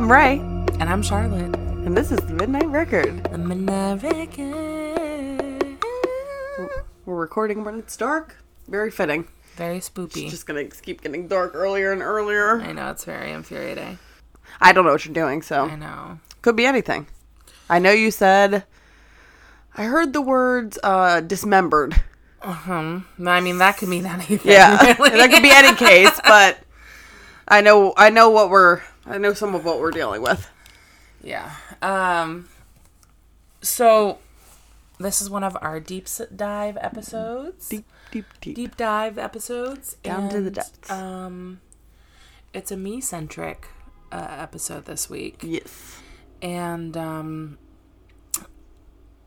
I'm Rae, And I'm Charlotte. and this is the Midnight Record. The Midnight Record. We're recording when it's dark. Very fitting. Very It's spoopy. just gonna keep getting dark earlier and earlier. I know it's very infuriating. I don't know what you're doing, so I know. could be anything. I know you said. I heard the words uh, dismembered. Um, I mean that could mean anything. Yeah, really. that could be any case, but I know I know what we're I know some of what we're dealing with. Yeah. Um. So, this is one of our deep dive episodes. Deep, deep, deep. deep dive episodes Down to the depths. Um, it's a me centric uh, episode this week, Yes. and um,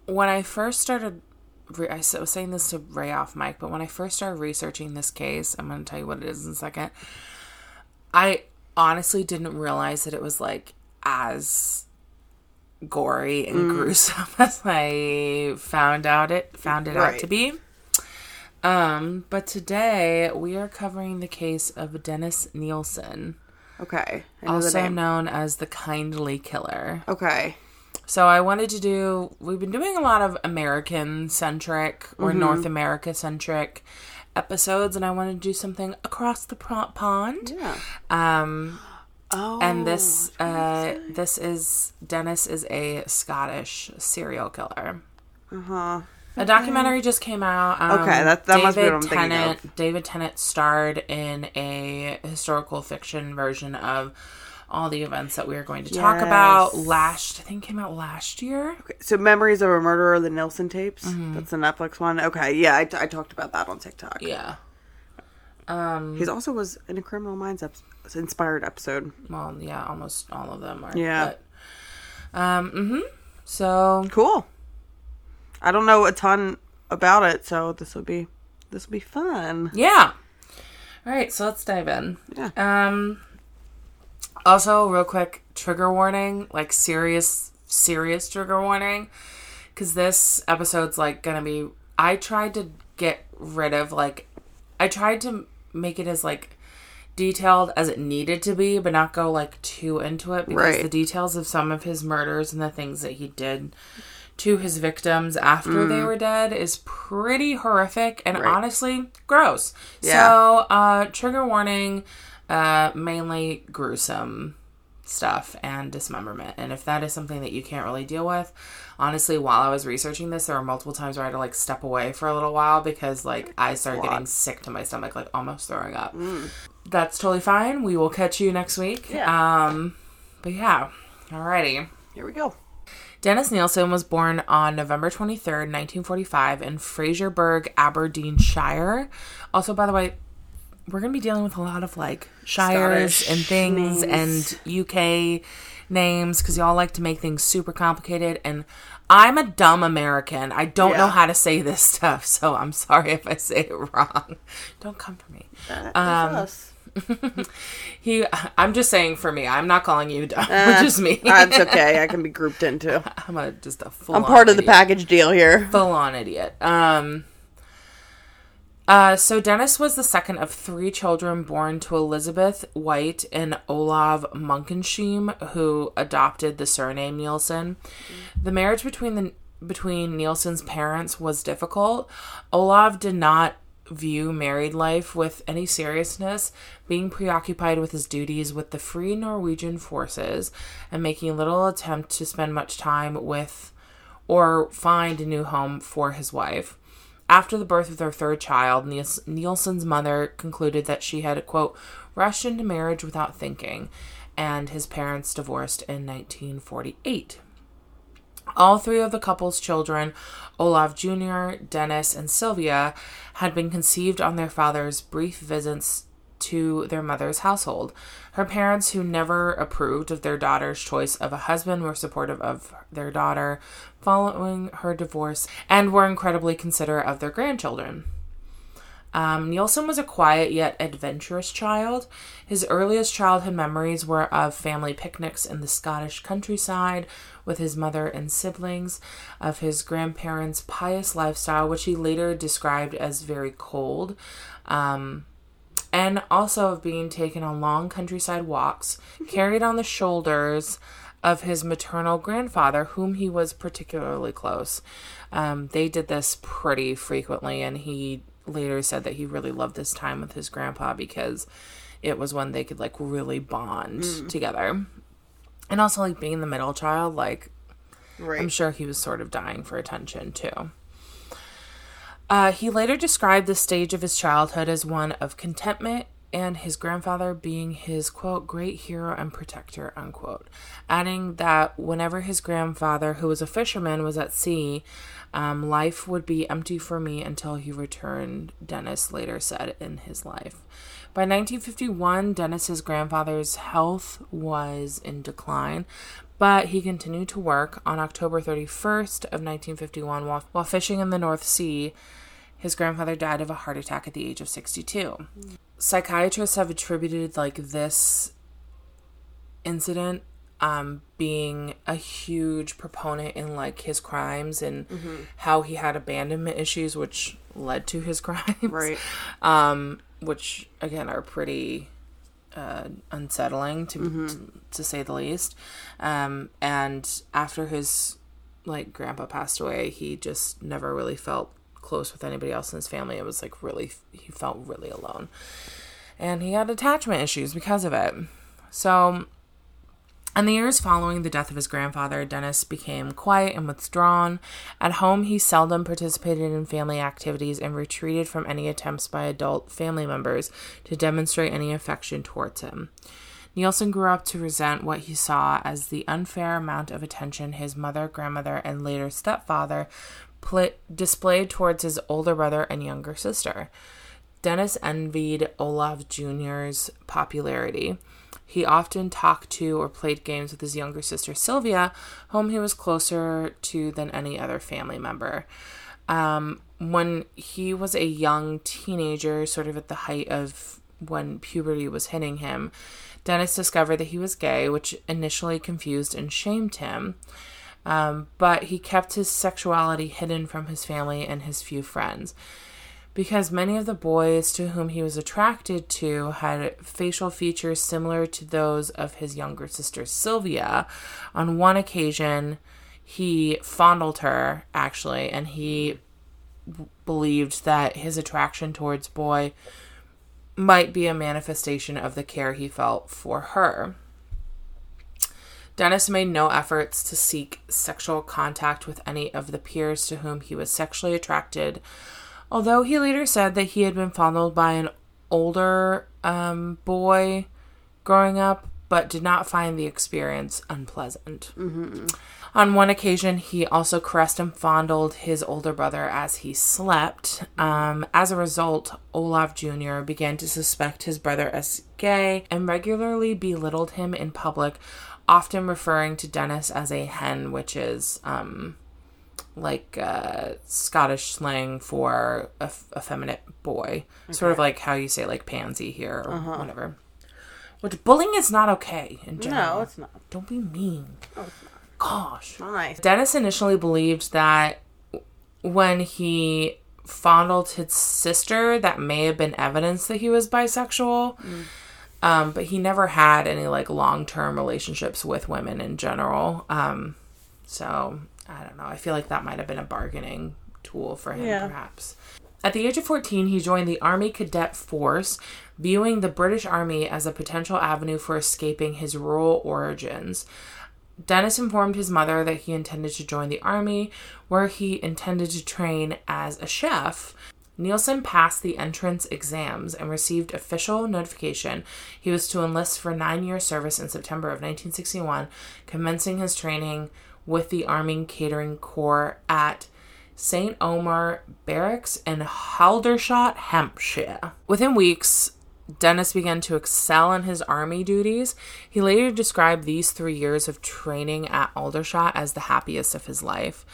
when I first started, re- I was saying this to Rae off mic, but when I first started researching this case, I'm going to tell you what it is in a second. I honestly didn't realize that it was like as gory and gruesome as I found out it found it out to be. Um, but today we are covering the case of Dennis Nilsen, Okay. I know the also known as the Kindly Killer. Okay. So I wanted to do. We've been doing a lot of American centric or Mm-hmm. North America centric episodes, and I wanted to do something across the pond. Yeah. Um, Oh. and this uh, this is Dennis is a Scottish serial killer. Uh huh. A documentary just came out. Um, Okay, that- that must be what I'm thinking Tennant, David Tennant starred in a historical fiction version of all the events that we are going to talk about. Yes. Last, I think, came out last year. Okay, so Memories of a Murderer, the Nilsen tapes. Mm-hmm. That's the Netflix one. Okay, yeah, I, I talked about that on TikTok. Yeah. Um. He also was in a Criminal Minds ep- inspired episode. Well, yeah, almost all of them are. Yeah. But, um. Hmm. So Cool. I don't know a ton about it, so this will be this will be fun. yeah. All right. So let's dive in. Yeah. Um. Also, real quick, trigger warning, like serious, serious trigger warning, because this episode's like gonna be. I tried to get rid of like, I tried to make it as like detailed as it needed to be, but not go like too into it because Right. the details of some of his murders and the things that he did to his victims after they were dead is pretty horrific and Mm. Right. honestly gross. Yeah. So, uh, trigger warning, uh, mainly gruesome stuff and dismemberment. And if that is something that you can't really deal with, honestly, while I was researching this, there were multiple times where I had to like step away for a little while because like I started getting sick to my stomach, like almost throwing up. That's totally fine. We will catch you next week. Yeah. Um, but yeah, alrighty. Here we go. Dennis Nilsen was born on November 23rd, 1945, in Fraserburgh, Aberdeenshire. Also, by the way, we're going to be dealing with a lot of like shires Scottish and things names. and UK names because y'all like to make things super complicated. And I'm a dumb American. I don't know how to say this stuff, so I'm sorry if I say it wrong. Don't come for me. That Um, us. He, I'm just saying for me. I'm not calling you dumb. just me. That's okay. I can be grouped into. I'm a, just a full. I'm part of the package deal here. full on idiot. Um uh, so Dennis was the second of three children born to Elizabeth White and Olav Munkensheim, who adopted the surname Nilsen. The marriage between the between Nilsen's parents was difficult. Olav did not view married life with any seriousness, being preoccupied with his duties with the Free Norwegian forces and making little attempt to spend much time with or find a new home for his wife. After the birth of their third child, Nilsen's mother concluded that she had, quote, rushed into marriage without thinking, and his parents divorced in 1948. All three of the couple's children, Olaf Jr., Dennis, and Sylvia, had been conceived on their father's brief visits to their mother's household. Her parents, who never approved of their daughter's choice of a husband, were supportive of their daughter following her divorce and were incredibly considerate of their grandchildren. Um, Nilsen was a quiet yet adventurous child. His earliest childhood memories were of family picnics in the Scottish countryside with his mother and siblings, of his grandparents' pious lifestyle, which he later described as very cold. Um, and also of being taken on long countryside walks, carried on the shoulders of his maternal grandfather, whom he was particularly close. Um, they did this pretty frequently, and he later said that he really loved this time with his grandpa because it was when they could like really bond together. And also, like being the middle child, like Right. I'm sure he was sort of dying for attention too. Uh, he later described the stage of his childhood as one of contentment and his grandfather being his quote great hero and protector unquote. Adding that whenever his grandfather who was a fisherman was at sea um, life would be empty for me until he returned dennis later said in his life. By 1951 dennis's grandfather's health was in decline but he continued to work. On october 31st of 1951 while, while fishing in the north sea his grandfather died of a heart attack at the age of 62 psychiatrists have attributed like this incident um being a huge proponent in like his crimes and how he had abandonment issues which led to his crimes. Right. um which again are pretty uh, unsettling to, to to say the least. Um and after his like grandpa passed away he just never really felt close with anybody else in his family it was like really he felt really alone and he had attachment issues because of it so in the years following the death of his grandfather, Dennis became quiet and withdrawn. At home, he seldom participated in family activities and retreated from any attempts by adult family members to demonstrate any affection towards him. Nilsen grew up to resent what he saw as the unfair amount of attention his mother, grandmother, and later stepfather pl- displayed towards his older brother and younger sister. Dennis envied Olaf Jr.'s popularity. He often talked to or played games with his younger sister Sylvia, whom he was closer to than any other family member. Um, when he was a young teenager, sort of at the height of when puberty was hitting him, Dennis discovered that he was gay, which initially confused and shamed him. Um, but he kept his sexuality hidden from his family and his few friends because many of the boys to whom he was attracted to had facial features similar to those of his younger sister Sylvia. On one occasion, he fondled her, actually, and he b- believed that his attraction towards boy might be a manifestation of the care he felt for her. Dennis made no efforts to seek sexual contact with any of the peers to whom he was sexually attracted, although he later said that he had been fondled by an older um, boy growing up, but did not find the experience unpleasant. On one occasion, he also caressed and fondled his older brother as he slept. Um, as a result, Olaf Jr. began to suspect his brother as gay and regularly belittled him in public, often referring to Dennis as a hen, which is um, like uh, Scottish slang for a f- effeminate boy. Sort of like how you say like pansy here or whatever. Which bullying is not okay in general. No, it's not. Don't be mean. Gosh. Nice. Dennis initially believed that when he fondled his sister, that may have been evidence that he was bisexual. Um, but he never had any like long term relationships with women in general. Um, so I don't know. I feel like that might have been a bargaining tool for him, Yeah. perhaps. At the age of 14, he joined the Army Cadet Force, viewing the British Army as a potential avenue for escaping his rural origins. Dennis informed his mother that he intended to join the army, where he intended to train as a chef. Nilsen passed the entrance exams and received official notification he was to enlist for nine year service in September of 1961, commencing his training with the Army Catering Corps at St. Omer Barracks in Aldershot, Hampshire. Within weeks, Dennis began to excel in his army duties. He later described these three years of training at Aldershot as the happiest of his life.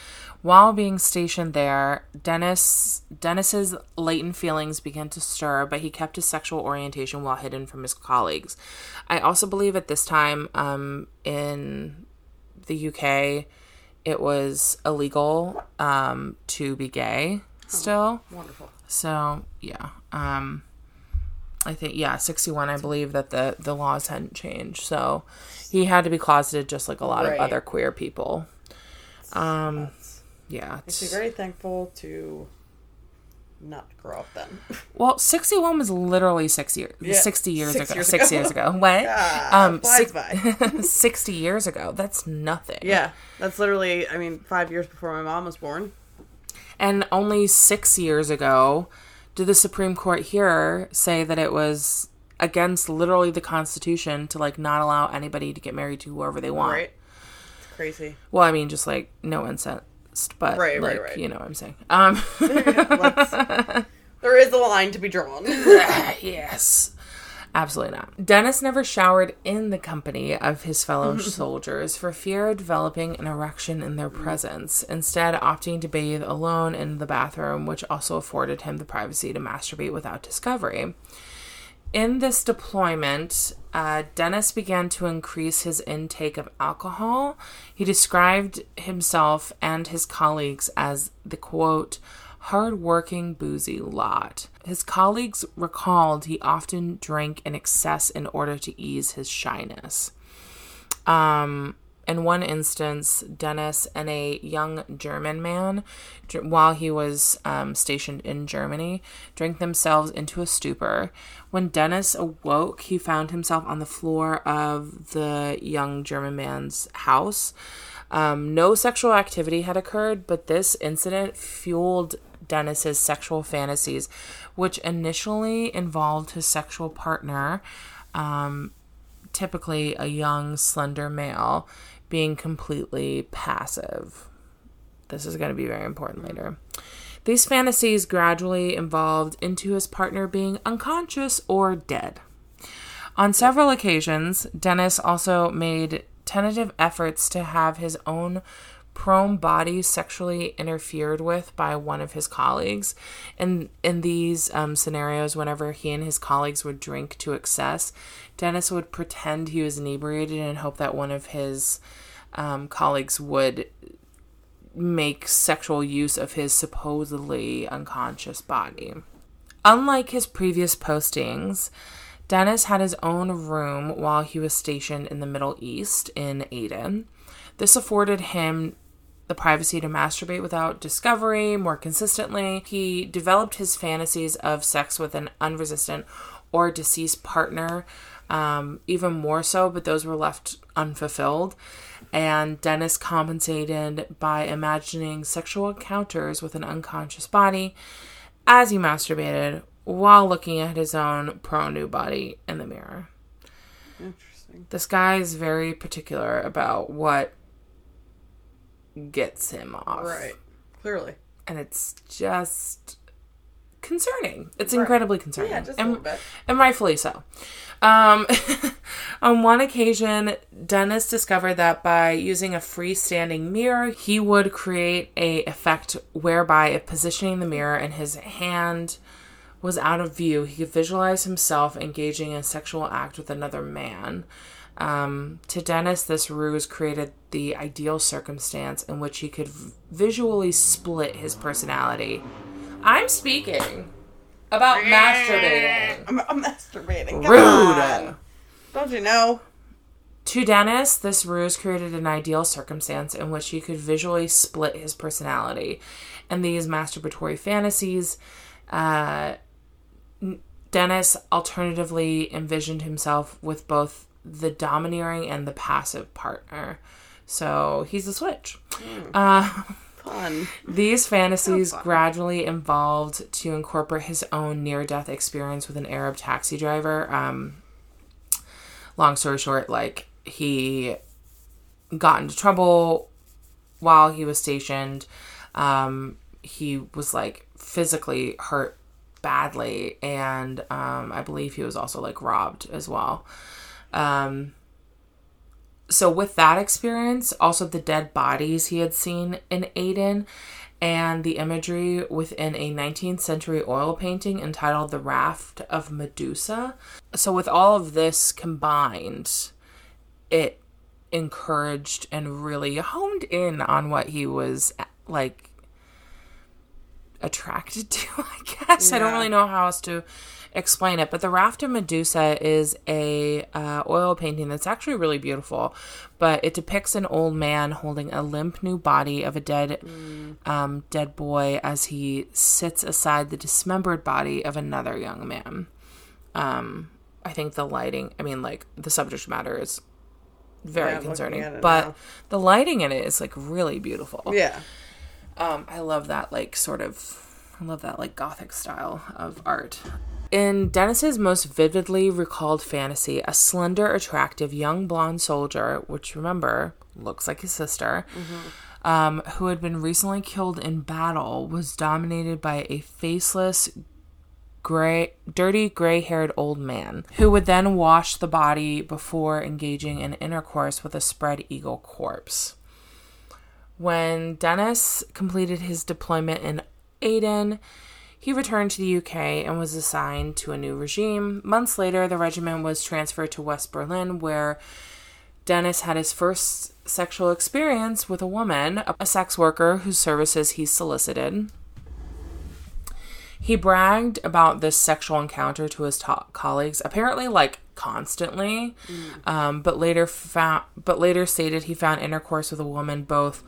While being stationed there, Dennis Dennis's latent feelings began to stir, but he kept his sexual orientation well hidden from his colleagues. I also believe at this time um, in the UK, it was illegal um, to be gay still. Wonderful. So yeah, um, I think yeah, 61 I believe that the the laws hadn't changed. So he had to be closeted just like a lot Right. of other queer people. Um yeah. Makes it's- me very thankful to not grow up then. Well, 61 was literally 6 years Yeah, 60 years six ago. years 6 ago. years ago. What? Ah, um flies six- 60 years ago. That's nothing. yeah, that's literally. I mean, five years before my mom was born. And only 6 years ago did the Supreme Court here say that it was against literally the constitution to like not allow anybody to get married to whoever they want. Right. It's crazy. Well, I mean, just like no incest, but Right, right, like, right. You know what I'm saying? Um, there is a line to be drawn. yes, absolutely not. Dennis never showered in the company of his fellow soldiers for fear of developing an erection in their presence. Instead, opting to bathe alone in the bathroom, which also afforded him the privacy to masturbate without discovery. In this deployment, uh, Dennis began to increase his intake of alcohol. He described himself and his colleagues as the quote, hard-working, boozy lot. His colleagues recalled he often drank in excess in order to ease his shyness. Um, in one instance, Dennis and a young German man, while he was um, stationed in Germany, drank themselves into a stupor. When Dennis awoke, he found himself on the floor of the young German man's house. Um, no sexual activity had occurred, but this incident fueled Dennis's sexual fantasies, which initially involved his sexual partner, um, typically a young, slender male, being completely passive. This is going to be very important later. These fantasies gradually evolved into his partner being unconscious or dead. On several occasions, Dennis also made tentative efforts to have his own prone body sexually interfered with by one of his colleagues. And in these um, scenarios, whenever he and his colleagues would drink to excess, Dennis would pretend he was inebriated and hope that one of his um, colleagues would make sexual use of his supposedly unconscious body. Unlike his previous postings, Dennis had his own room while he was stationed in the Middle East in Aden. This afforded him the privacy to masturbate without discovery more consistently. He developed his fantasies of sex with an unresistant or deceased partner um, even more so, but those were left unfulfilled. And Dennis compensated by imagining sexual encounters with an unconscious body as he masturbated while looking at his own pro new body in the mirror. Interesting. This guy is very particular about what gets him off. Right. Clearly. And it's just concerning. It's Right. incredibly concerning. Yeah, just a and, little bit. and rightfully so. Um, on one occasion, Dennis discovered that by using a freestanding mirror, he would create a effect whereby if positioning the mirror and his hand was out of view, he could visualize himself engaging in a sexual act with another man. Um, to Dennis, this ruse created the ideal circumstance in which he could v- visually split his personality. I'm speaking about masturbating. I'm, I'm masturbating. Come Rude. on. Don't you know? To Dennis, this ruse created an ideal circumstance in which he could visually split his personality. And these masturbatory fantasies, uh, Dennis alternatively envisioned himself with both the domineering and the passive partner. So he's a switch. Uh, Fun. These fantasies fun. gradually evolved to incorporate his own near death experience with an Arab taxi driver. Um, long story short, like, he got into trouble while he was stationed. Um, he was, like, physically hurt badly, and um, I believe he was also, like, robbed as well. Um, so with that experience, also the dead bodies he had seen in Aden, and the imagery within a 19th century oil painting entitled The Raft of Medusa. So with all of this combined, it encouraged and really honed in on what he was like attracted to, I guess. I don't really know how else to explain it, but the Raft of Medusa is a uh, oil painting that's actually really beautiful. But it depicts an old man holding a limp new body of a dead, um, dead boy as he sits aside the dismembered body of another young man. Um, I think the lighting. I mean, like the subject matter is very Yeah, concerning, but now. the lighting in it is like really beautiful. Yeah. Um, I love that like sort of I love that like gothic style of art. In Dennis's most vividly recalled fantasy, a slender, attractive young blonde soldier, which remember looks like his sister, um, who had been recently killed in battle, was dominated by a faceless, gray, dirty, gray-haired old man who would then wash the body before engaging in intercourse with a spread eagle corpse. When Dennis completed his deployment in Aden, he returned to the UK and was assigned to a new regime. Months later, the regiment was transferred to West Berlin, where Dennis had his first sexual experience with a woman, a sex worker whose services he solicited. He bragged about this sexual encounter to his colleagues, apparently like constantly, um, but later found, but later stated he found intercourse with a woman both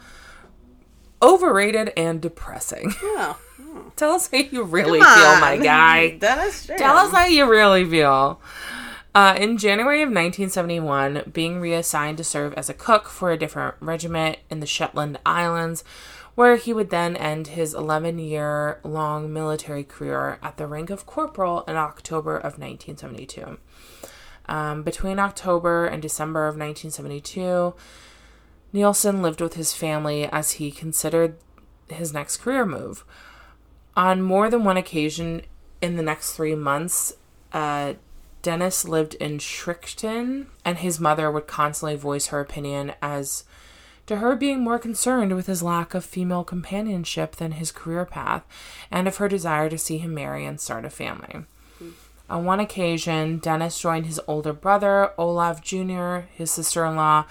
overrated and depressing. Oh. Tell us how you really Come feel, on. my guy. Tell us how you really feel. Uh, in January of 1971, being reassigned to serve as a cook for a different regiment in the Shetland Islands, where he would then end his 11 year long military career at the rank of corporal in October of 1972. Um, between October and December of 1972, Nilsen lived with his family as he considered his next career move. On more than one occasion in the next three months, uh, Dennis lived in Shrikton, and his mother would constantly voice her opinion as to her being more concerned with his lack of female companionship than his career path, and of her desire to see him marry and start a family. On one occasion, Dennis joined his older brother, Olaf Jr., his sister in law,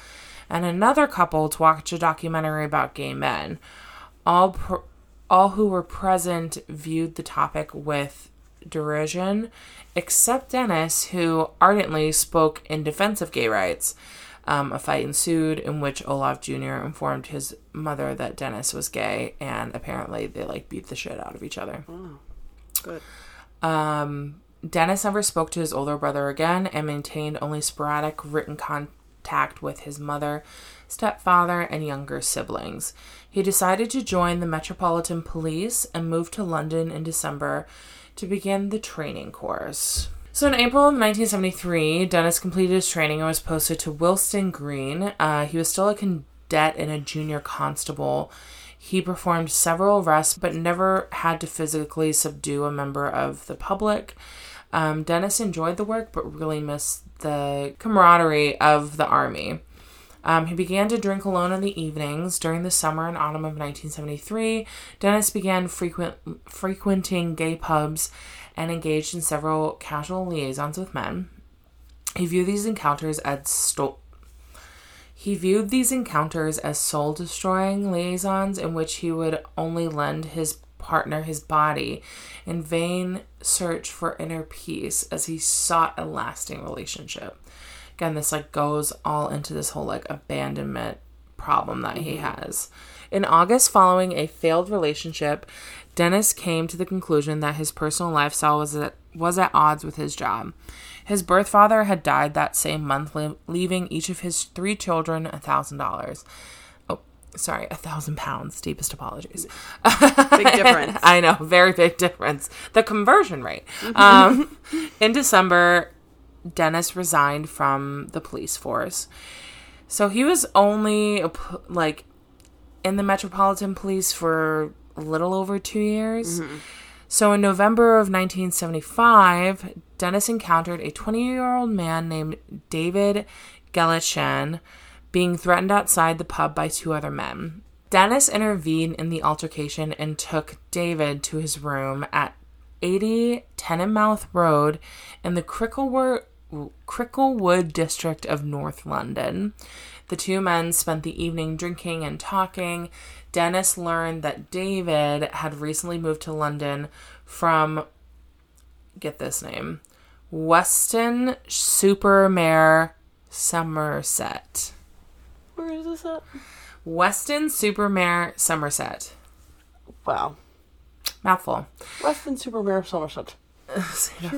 and another couple to watch a documentary about gay men. All, all who were present viewed the topic with derision, except Dennis, who ardently spoke in defense of gay rights. Um, a fight ensued in which Olaf Jr. informed his mother that Dennis was gay, and apparently they like beat the shit out of each other. Good. Um, Dennis never spoke to his older brother again and maintained only sporadic written contact with his mother, stepfather, and younger siblings. He decided to join the Metropolitan Police and moved to London in December to begin the training course. So in April of 1973, Dennis completed his training and was posted to Willesden Green. Uh, he was still a cadet and a junior constable. He performed several arrests, but never had to physically subdue a member of the public. Um, Dennis enjoyed the work, but really missed the camaraderie of the army. Um, he began to drink alone in the evenings. During the summer and autumn of 1973, Dennis began frequent, frequenting gay pubs and engaged in several casual liaisons with men. He viewed these encounters as sto- he viewed these encounters as soul destroying liaisons in which he would only lend his partner his body in vain search for inner peace as he sought a lasting relationship. Again, this like goes all into this whole like abandonment problem that he has. In August, following a failed relationship, Dennis came to the conclusion that his personal lifestyle was at, was at odds with his job. His birth father had died that same month, le- leaving each of his three children a thousand dollars. Oh, sorry, a thousand pounds. Deepest apologies. Big difference. I know, very big difference. The conversion rate. Um, in December, Dennis resigned from the police force. So he was only like in the Metropolitan Police for a little over two years. Mm-hmm. So in November of 1975, Dennis encountered a 20 year old man named David Gallichan being threatened outside the pub by two other men. Dennis intervened in the altercation and took David to his room at 80 Tenenmouth Road in the Cricklewood, Cricklewood district of North London. The two men spent the evening drinking and talking. Dennis learned that David had recently moved to London from get this name. Weston Supermare Somerset. Where is this at? Weston-super-Mare Somerset. Wow. Mouthful. Weston-super-Mare Somerset.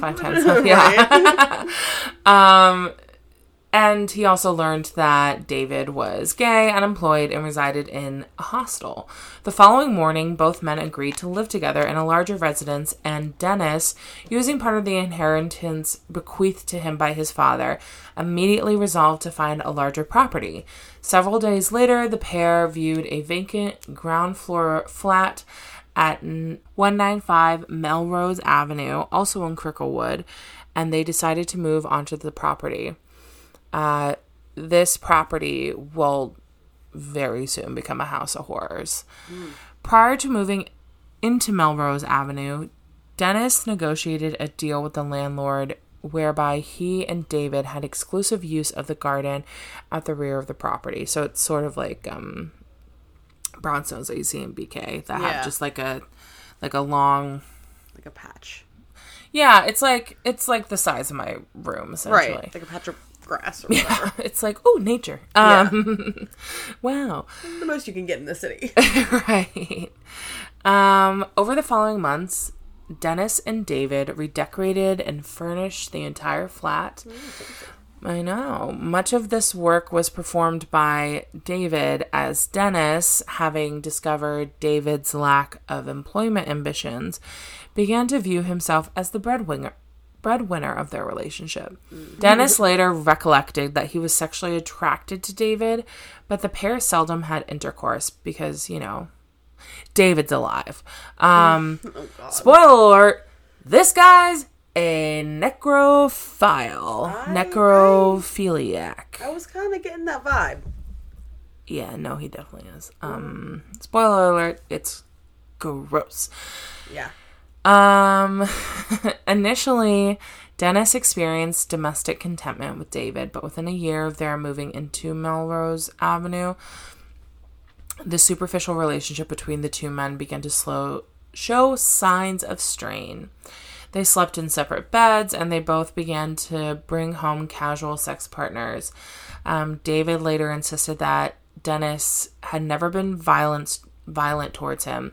Five times. Yeah. um, and he also learned that David was gay, unemployed, and resided in a hostel. The following morning, both men agreed to live together in a larger residence, and Dennis, using part of the inheritance bequeathed to him by his father, immediately resolved to find a larger property. Several days later, the pair viewed a vacant ground floor flat at 195 Melrose Avenue, also in Cricklewood, and they decided to move onto the property. Uh, this property will very soon become a house of horrors. Prior to moving into Melrose Avenue, Dennis negotiated a deal with the landlord whereby he and David had exclusive use of the garden at the rear of the property. So it's sort of like um, brownstones that you see in BK that Yeah. have just like a like a long Like a patch. yeah, it's like it's like the size of my room essentially. Right. Like a patch of grass or whatever. It's like oh nature. Um, wow. the most you can get in the city. right. Um, over the following months, Dennis and David redecorated and furnished the entire flat. I know. Much of this work was performed by David, as Dennis, having discovered David's lack of employment ambitions, began to view himself as the breadwinner. Breadwinner of their relationship. Dennis later recollected that he was sexually attracted to David, but the pair seldom had intercourse because, you know, David's alive. Um, spoiler alert: this guy's a necrophile, necrophiliac. I was kind of getting that vibe. Yeah, no, he definitely is. Um, spoiler alert: it's gross. Yeah. Um, initially, Dennis experienced domestic contentment with David, but within a year of their moving into Melrose Avenue, the superficial relationship between the two men began to slow show signs of strain. They slept in separate beds, and they both began to bring home casual sex partners. Um, David later insisted that Dennis had never been violent violent towards him,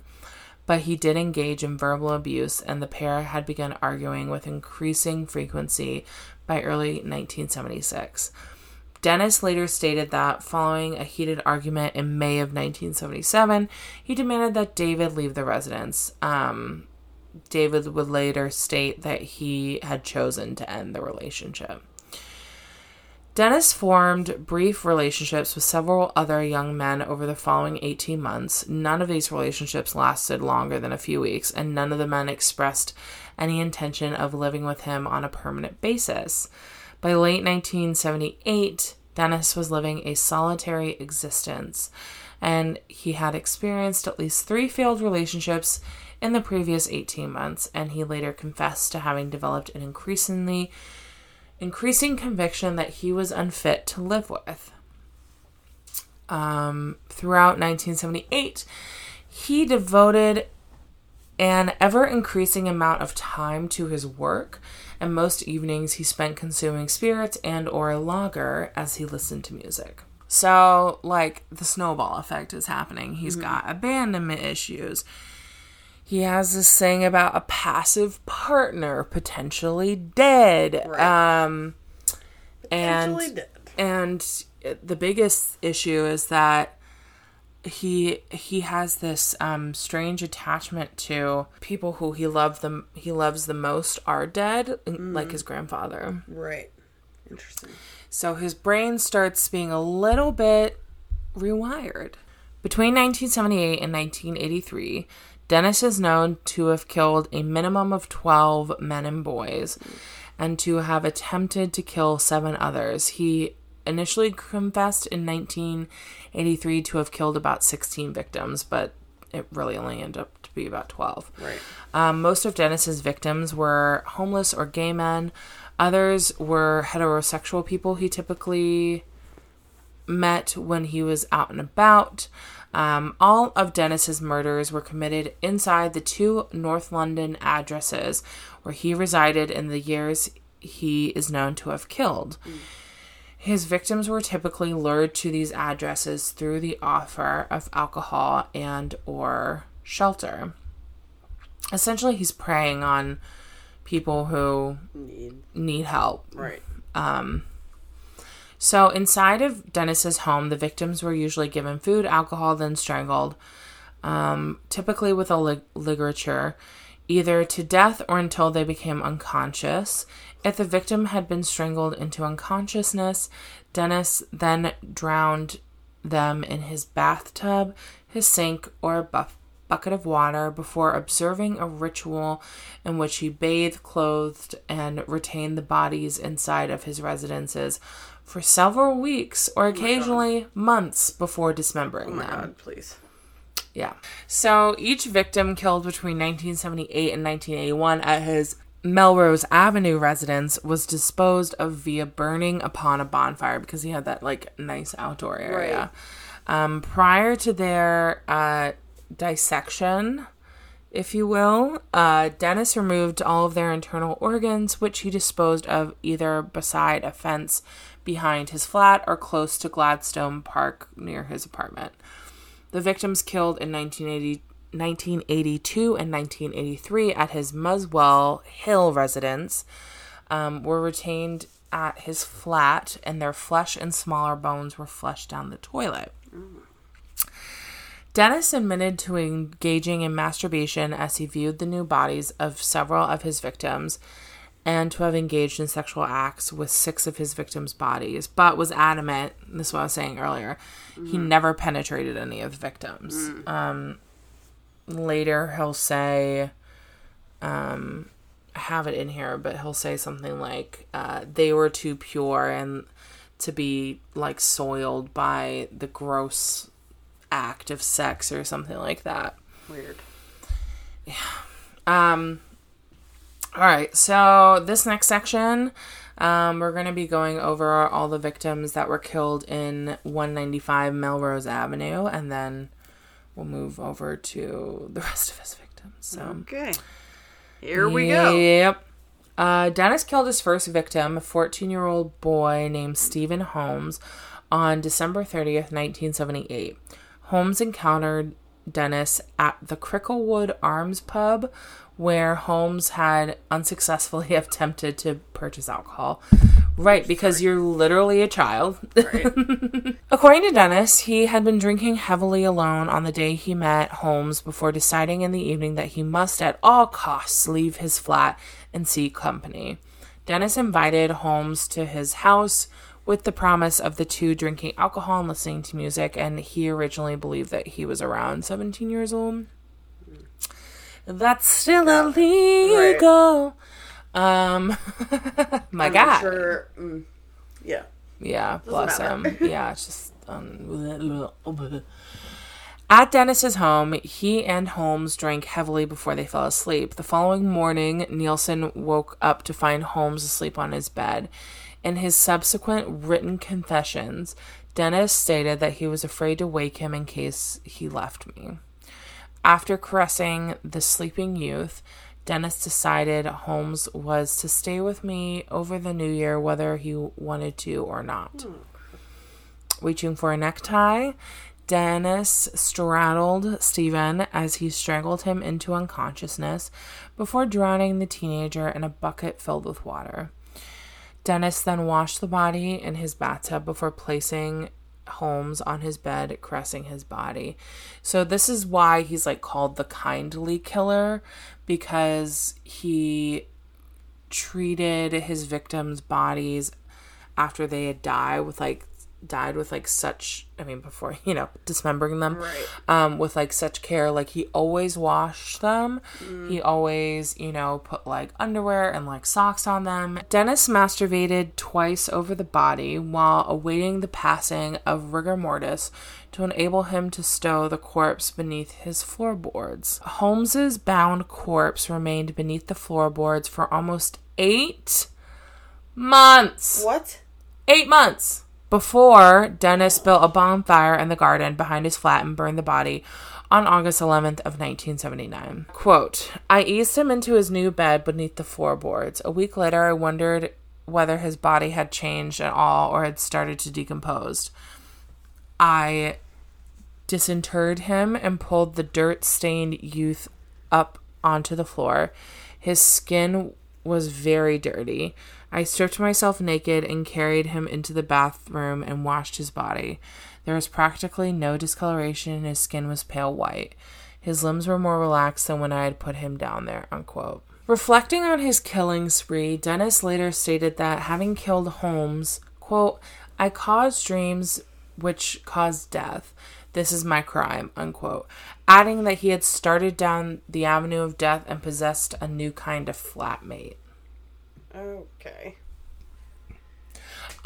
but he did engage in verbal abuse, and the pair had begun arguing with increasing frequency by early 1976. Dennis later stated that following a heated argument in May of 1977, he demanded that David leave the residence. Um, David would later state that he had chosen to end the relationship. Dennis formed brief relationships with several other young men over the following 18 months. None of these relationships lasted longer than a few weeks, and none of the men expressed any intention of living with him on a permanent basis. By late 1978, Dennis was living a solitary existence, and he had experienced at least three failed relationships in the previous 18 months, and he later confessed to having developed an increasingly increasing conviction that he was unfit to live with. Um, throughout 1978, he devoted an ever increasing amount of time to his work, and most evenings he spent consuming spirits and or lager as he listened to music. So, like the snowball effect is happening. He's got abandonment issues. He has this thing about a passive partner potentially dead. Right. Um and Actually did. and the biggest issue is that he he has this um strange attachment to people who he loved them he loves the most are dead like his grandfather Right. Interesting. so his brain starts being a little bit rewired. Between 1978 and 1983, Dennis is known to have killed a minimum of 12 men and boys and to have attempted to kill seven others. He initially confessed in 1983 to have killed about 16 victims, but it really only ended up to be about 12. Right. Um, most of Dennis's victims were homeless or gay men. Others were heterosexual people he typically met when he was out and about. Um, all of Dennis's murders were committed inside the two North London addresses where he resided in the years he is known to have killed. His victims were typically lured to these addresses through the offer of alcohol and or shelter. Essentially, he's preying on people who Need. need help. Right. So, inside of Dennis's home, the victims were usually given food, alcohol, then strangled, um, typically with a lig- ligature, either to death or until they became unconscious. If the victim had been strangled into unconsciousness, Dennis then drowned them in his bathtub, his sink, or a buff- bucket of water before observing a ritual in which he bathed, clothed, and retained the bodies inside of his residences for several weeks or occasionally months before dismembering Oh my them. god, please. Yeah. So each victim killed between 1978 and 1981 at his Melrose Avenue residence was disposed of via burning upon a bonfire because he had that like nice outdoor area. Um, prior to their uh, dissection, if you will, uh, Dennis removed all of their internal organs, which he disposed of either beside a fence behind his flat or close to Gladstone Park near his apartment. The victims killed in 1980, 1982 and 1983 at his Muswell Hill residence um, were retained at his flat, and their flesh and smaller bones were flushed down the toilet. Dennis admitted to engaging in masturbation as he viewed the new bodies of several of his victims and to have engaged in sexual acts with six of his victims' bodies, but was adamant, this is what I was saying earlier, he never penetrated any of the victims. Um, later, he'll say, um, I have it in here, but he'll say something like, uh, they were too pure and to be like soiled by the gross act of sex or something like that. Weird. Um, all right, so this next section, um, we're going to be going over all the victims that were killed in 195 Melrose Avenue, and then we'll move over to the rest of his victims. So, Okay. Here we go. Yep. Uh, Dennis killed his first victim, a 14 year old boy named Stephen Holmes, on December 30th, 1978. Holmes encountered Dennis at the Cricklewood Arms pub, where Holmes had unsuccessfully attempted to purchase alcohol. Right, because you're literally a child. According to Dennis, he had been drinking heavily alone on the day he met Holmes before deciding in the evening that he must at all costs leave his flat and seek company. Dennis invited Holmes to his house with the promise of the two drinking alcohol and listening to music, and he originally believed that he was around 17 years old. That's still illegal. Um, my I'm God. Sure. Mm, yeah. Yeah, bless matter. him. Yeah, it's just. Um, at Dennis's home, he and Holmes drank heavily before they fell asleep. The following morning, Nilsen woke up to find Holmes asleep on his bed. In his subsequent written confessions, Dennis stated that he was afraid to wake him in case he left me. After caressing the sleeping youth, Dennis decided Holmes was to stay with me over the new year, whether he wanted to or not. Reaching for a necktie, Dennis straddled Stephen as he strangled him into unconsciousness before drowning the teenager in a bucket filled with water. Dennis then washed the body in his bathtub before placing Holmes on his bed, caressing his body. So, this is why he's like called the kindly killer because he treated his victims' bodies after they had died with like died with like such I mean before you know dismembering them Right. um with like such care like he always washed them he always you know put like underwear and like socks on them Dennis masturbated twice over the body while awaiting the passing of rigor mortis to enable him to stow the corpse beneath his floorboards Holmes's bound corpse remained beneath the floorboards for almost 8 months What? Eight months. Before Dennis built a bonfire in the garden behind his flat and burned the body on August 11th of 1979. Quote, I eased him into his new bed beneath the floorboards. A week later, I wondered whether his body had changed at all or had started to decompose. I disinterred him and pulled the dirt stained youth up onto the floor. His skin was very dirty. I stripped myself naked and carried him into the bathroom and washed his body. There was practically no discoloration and his skin was pale white. His limbs were more relaxed than when I had put him down there. Unquote. Reflecting on his killing spree, Dennis later stated that having killed Holmes, quote, I caused dreams which caused death. This is my crime, unquote. Adding that he had started down the avenue of death and possessed a new kind of flatmate. Okay.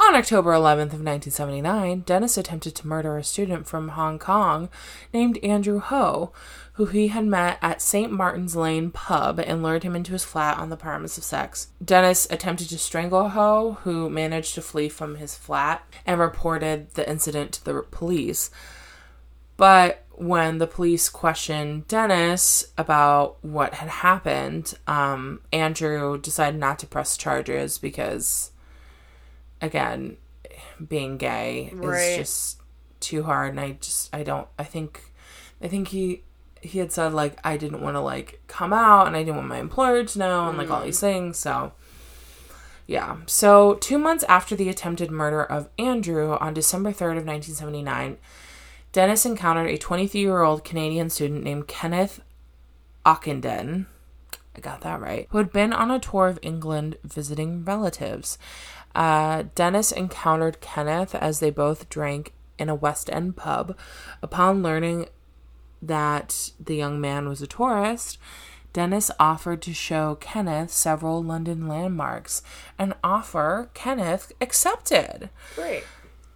On October 11th of 1979, Dennis attempted to murder a student from Hong Kong named Andrew Ho, who he had met at St. Martin's Lane pub and lured him into his flat on the promise of sex. Dennis attempted to strangle Ho, who managed to flee from his flat and reported the incident to the police. But when the police questioned Dennis about what had happened, um, Andrew decided not to press charges because, again, being gay Right. is just too hard. And I just, I don't, I think, I think he, he had said like I didn't want to like come out and I didn't want my employer to know and like all these things. So, yeah. So, two months after the attempted murder of Andrew on December 3rd of 1979, Dennis encountered a 23 year old Canadian student named Kenneth Ockenden. I got that right. Who had been on a tour of England visiting relatives. Uh, Dennis encountered Kenneth as they both drank in a West End pub. Upon learning that the young man was a tourist, Dennis offered to show Kenneth several London landmarks, an offer Kenneth accepted. Great.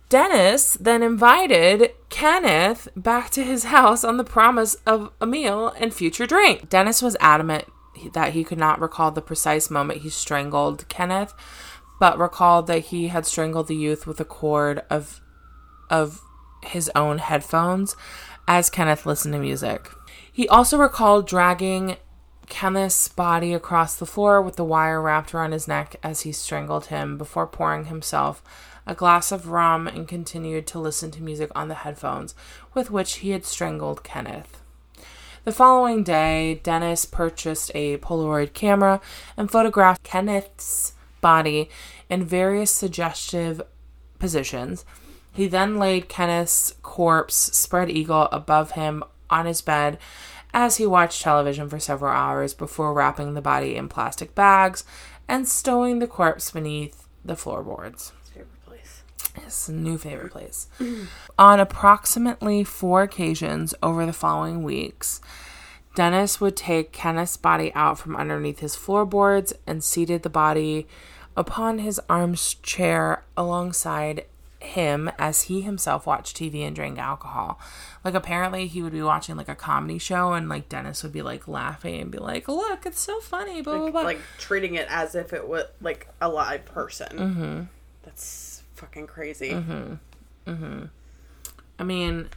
Dennis then invited Kenneth back to his house on the promise of a meal and future drink. Dennis was adamant that he could not recall the precise moment he strangled Kenneth, but recalled that he had strangled the youth with a cord of of his own headphones as Kenneth listened to music. He also recalled dragging Kenneth's body across the floor with the wire wrapped around his neck as he strangled him before pouring himself a glass of rum and continued to listen to music on the headphones with which he had strangled Kenneth. The following day, Dennis purchased a Polaroid camera and photographed Kenneth's body in various suggestive positions. He then laid Kenneth's corpse spread eagle above him on his bed as he watched television for several hours before wrapping the body in plastic bags and stowing the corpse beneath the floorboards. His new favorite place. On approximately four occasions over the following weeks, Dennis would take Kenneth's body out from underneath his floorboards and seated the body upon his armchair alongside him as he himself watched TV and drank alcohol. Like apparently he would be watching like a comedy show and like Dennis would be like laughing and be like, "Look, it's so funny." Blah blah Like, blah. like treating it as if it was like a live person. Mm-hmm. That's fucking crazy. Mm-hmm. Mm-hmm. I mean,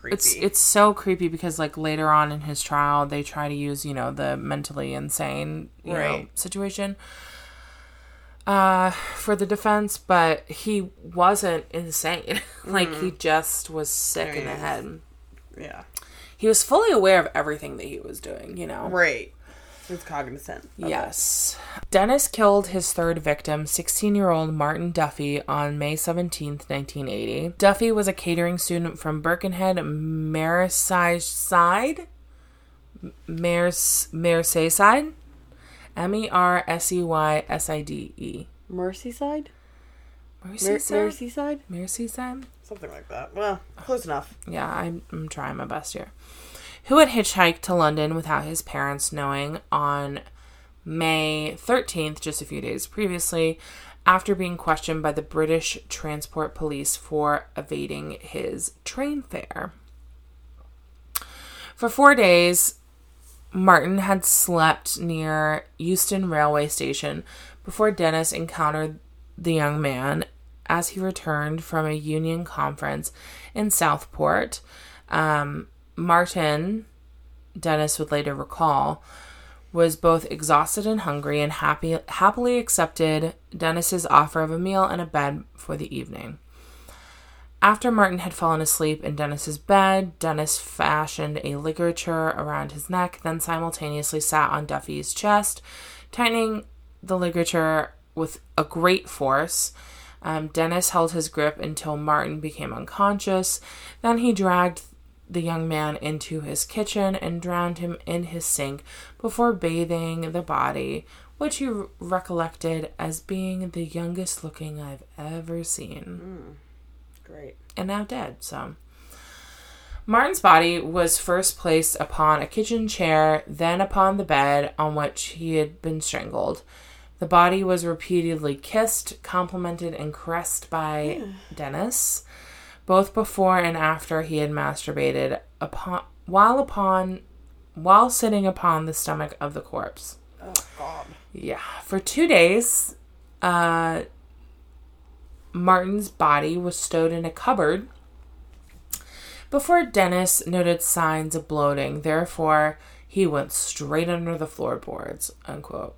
Creepy. it's it's so creepy because like later on in his trial they try to use you know the mentally insane you know Right. situation uh for the defense but he wasn't insane like he just was sick in the head yeah. he was fully aware of everything that he was doing you know Right. It's cognizant. it. Yes. Dennis killed his third victim, 16 year old Martin Duffy, on May 17th, 1980. Duffy was a catering student from Birkenhead, Merseyside? Mers- Merseyside? M E R S E Y S I D E. Merseyside? Mer- Merseyside? Merseyside? Merseyside? Something like that. Well, close enough. Yeah, I'm, I'm trying my best here. Who had hitchhiked to London without his parents knowing on May 13th, just a few days previously, after being questioned by the British Transport Police for evading his train fare. For four days, Martin had slept near Euston Railway Station before Dennis encountered the young man as he returned from a union conference in Southport. Um, Martin, Dennis would later recall, was both exhausted and hungry and happy, happily accepted Dennis's offer of a meal and a bed for the evening. After Martin had fallen asleep in Dennis's bed, Dennis fashioned a ligature around his neck, then simultaneously sat on Duffy's chest, tightening the ligature with a great force. Um, Dennis held his grip until Martin became unconscious. Then he dragged the young man into his kitchen and drowned him in his sink before bathing the body, which he recollected as being the youngest looking I've ever seen. Mm. Great. And now dead, so. Martin's body was first placed upon a kitchen chair, then upon the bed on which he had been strangled. The body was repeatedly kissed, complimented, and caressed by Dennis, both before and after he had masturbated upon while upon while sitting upon the stomach of the corpse. Oh God. Yeah, for two days, uh, Martin's body was stowed in a cupboard before Dennis noted signs of bloating. Therefore, he went straight under the floorboards. Unquote.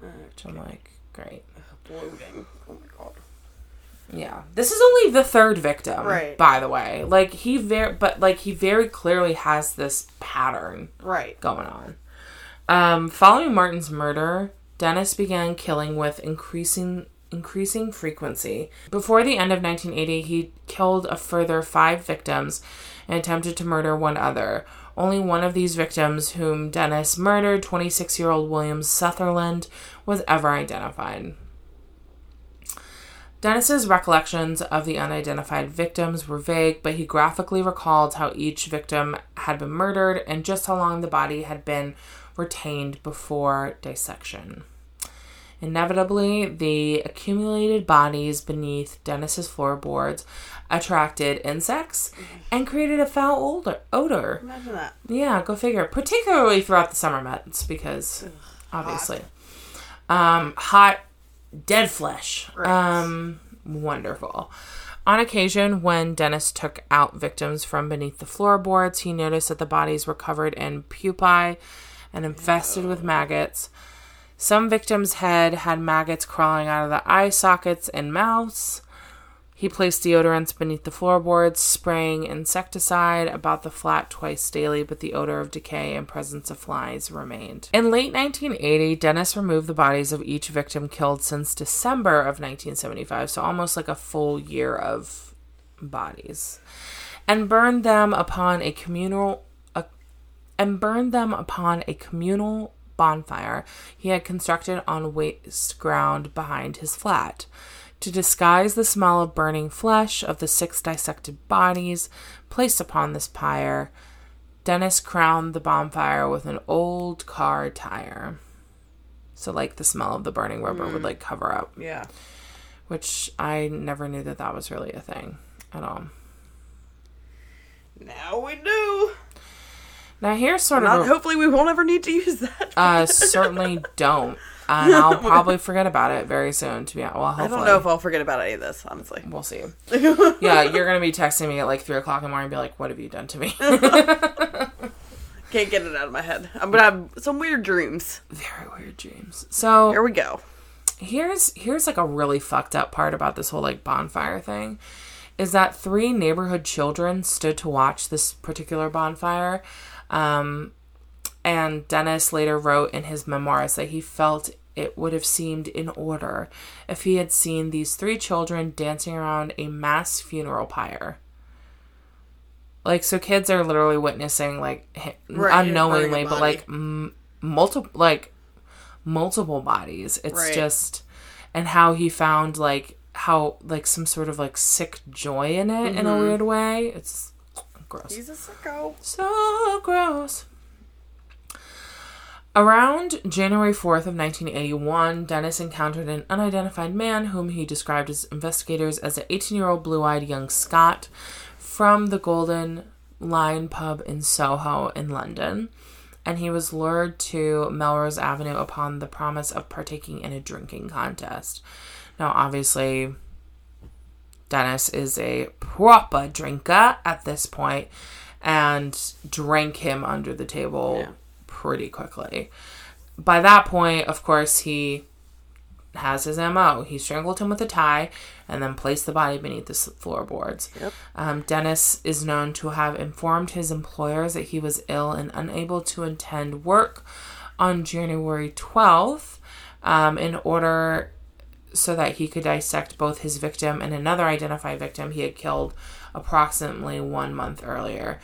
Which I'm like, great. Bloating. Oh. Yeah, this is only the third victim, Right. By the way, like he very, but like he very clearly has this pattern Right. going on. Um, following Martin's murder, Dennis began killing with increasing increasing frequency. Before the end of 1980, he killed a further five victims and attempted to murder one other. Only one of these victims, whom Dennis murdered, 26 year old William Sutherland, was ever identified. Dennis's recollections of the unidentified victims were vague, but he graphically recalled how each victim had been murdered and just how long the body had been retained before dissection. Inevitably, the accumulated bodies beneath Dennis's floorboards attracted insects and created a foul odor. odor. Imagine that. Yeah, go figure. Particularly throughout the summer months, because obviously, um, hot, dead flesh. Right. Um, wonderful. On occasion, when Dennis took out victims from beneath the floorboards, he noticed that the bodies were covered in pupae and infested with maggots. Some victims' head had maggots crawling out of the eye sockets and mouths. He placed deodorants beneath the floorboards, spraying insecticide about the flat twice daily, but the odor of decay and presence of flies remained. In late 1980, Dennis removed the bodies of each victim killed since December of 1975, so almost like a full year of bodies, and burned them upon a communal a, and burned them upon a communal bonfire he had constructed on waste ground behind his flat. To disguise the smell of burning flesh of the six dissected bodies placed upon this pyre, Dennis crowned the bonfire with an old car tire. So, like the smell of the burning rubber would like cover up, Yeah. which I never knew that that was really a thing at all. Now we do. Now, here's sort of a- hopefully, we won't ever need to use that. uh, certainly don't, and I'll probably forget about it very soon. To be honest, well, I don't know if I'll forget about any of this, honestly. We'll see. Yeah, you're gonna be texting me at like three o'clock in the morning and be like, "What have you done to me?" Can't get it out of my head. I'm gonna have some weird dreams. Very weird dreams. So Here we go. here's here's like a really fucked up part about this whole like bonfire thing is that three neighborhood children stood to watch this particular bonfire um, and dennis later wrote in his memoirs that he felt it would have seemed in order if he had seen these three children dancing around a mass funeral pyre like so kids are literally witnessing like Right, unknowingly but like m- multiple like multiple bodies. It's Right. just and how he found like how like some sort of like sick joy in it in a mm-hmm. weird way. It's gross. He's a sicko. So gross. Around January 4th of 1981, Dennis encountered an unidentified man whom he described as investigators as an 18-year-old blue-eyed young Scot from the Golden Lion pub in Soho in London, and he was lured to Melrose Avenue upon the promise of partaking in a drinking contest. Now, obviously, Dennis is a proper drinker at this point and drank him under the table Yeah. Pretty quickly. By that point, of course, he has his MO. He strangled him with a tie and then placed the body beneath the floorboards. Yep. Um, Dennis is known to have informed his employers that he was ill and unable to attend work on January 12th um, in order so that he could dissect both his victim and another identified victim he had killed approximately one month earlier.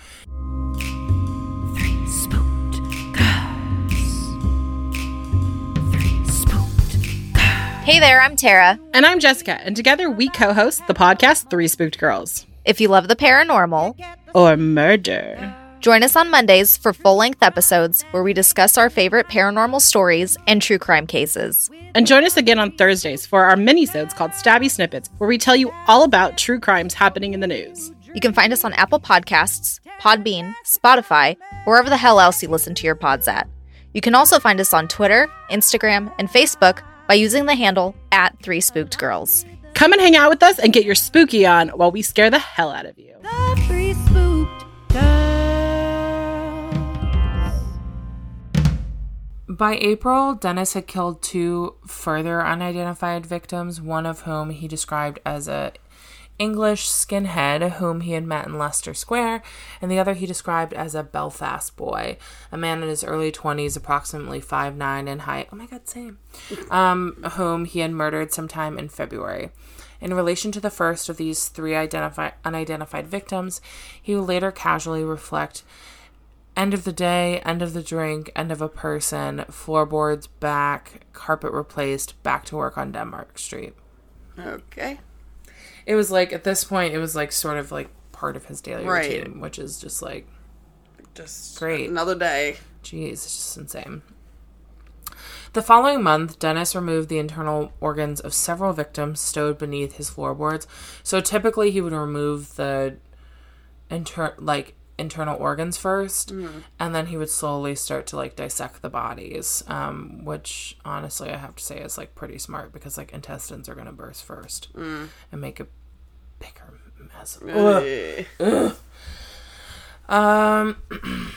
Hey there, I'm Tara. And I'm Jessica, and together we co host the podcast Three Spooked Girls. If you love the paranormal, Or murder. join us on Mondays for full length episodes where we discuss our favorite paranormal stories and true crime cases. And join us again on Thursdays for our mini-sodes called Stabby Snippets, where we tell you all about true crimes happening in the news. You can find us on Apple Podcasts, Podbean, Spotify, wherever the hell else you listen to your pods at. You can also find us on Twitter, Instagram, and Facebook by using the handle at Three Spooked Girls. Come and hang out with us and get your spooky on while we scare the hell out of you. The three spooked girls. By April, Dennis had killed two further unidentified victims, one of whom he described as a English skinhead whom he had met in Leicester Square, and the other he described as a Belfast boy, a man in his early 20s, approximately 5'9 in height. Oh my god, same. Um, whom he had murdered sometime in February. In relation to the first of these three identified unidentified victims, he would later casually reflect End of the day, end of the drink, end of a person, floorboards back, carpet replaced, back to work on Denmark Street. Okay. It was like at this point, it was like sort of like part of his daily Right. routine, which is just like, Just Great. Another day. Jeez, it's just insane. The following month, Dennis removed the internal organs of several victims stowed beneath his floorboards. So typically, he would remove the inter like internal organs first, and then he would slowly start to like dissect the bodies. Um, which honestly, I have to say is like pretty smart because like intestines are gonna burst first and make a bigger mess. Ugh. Um,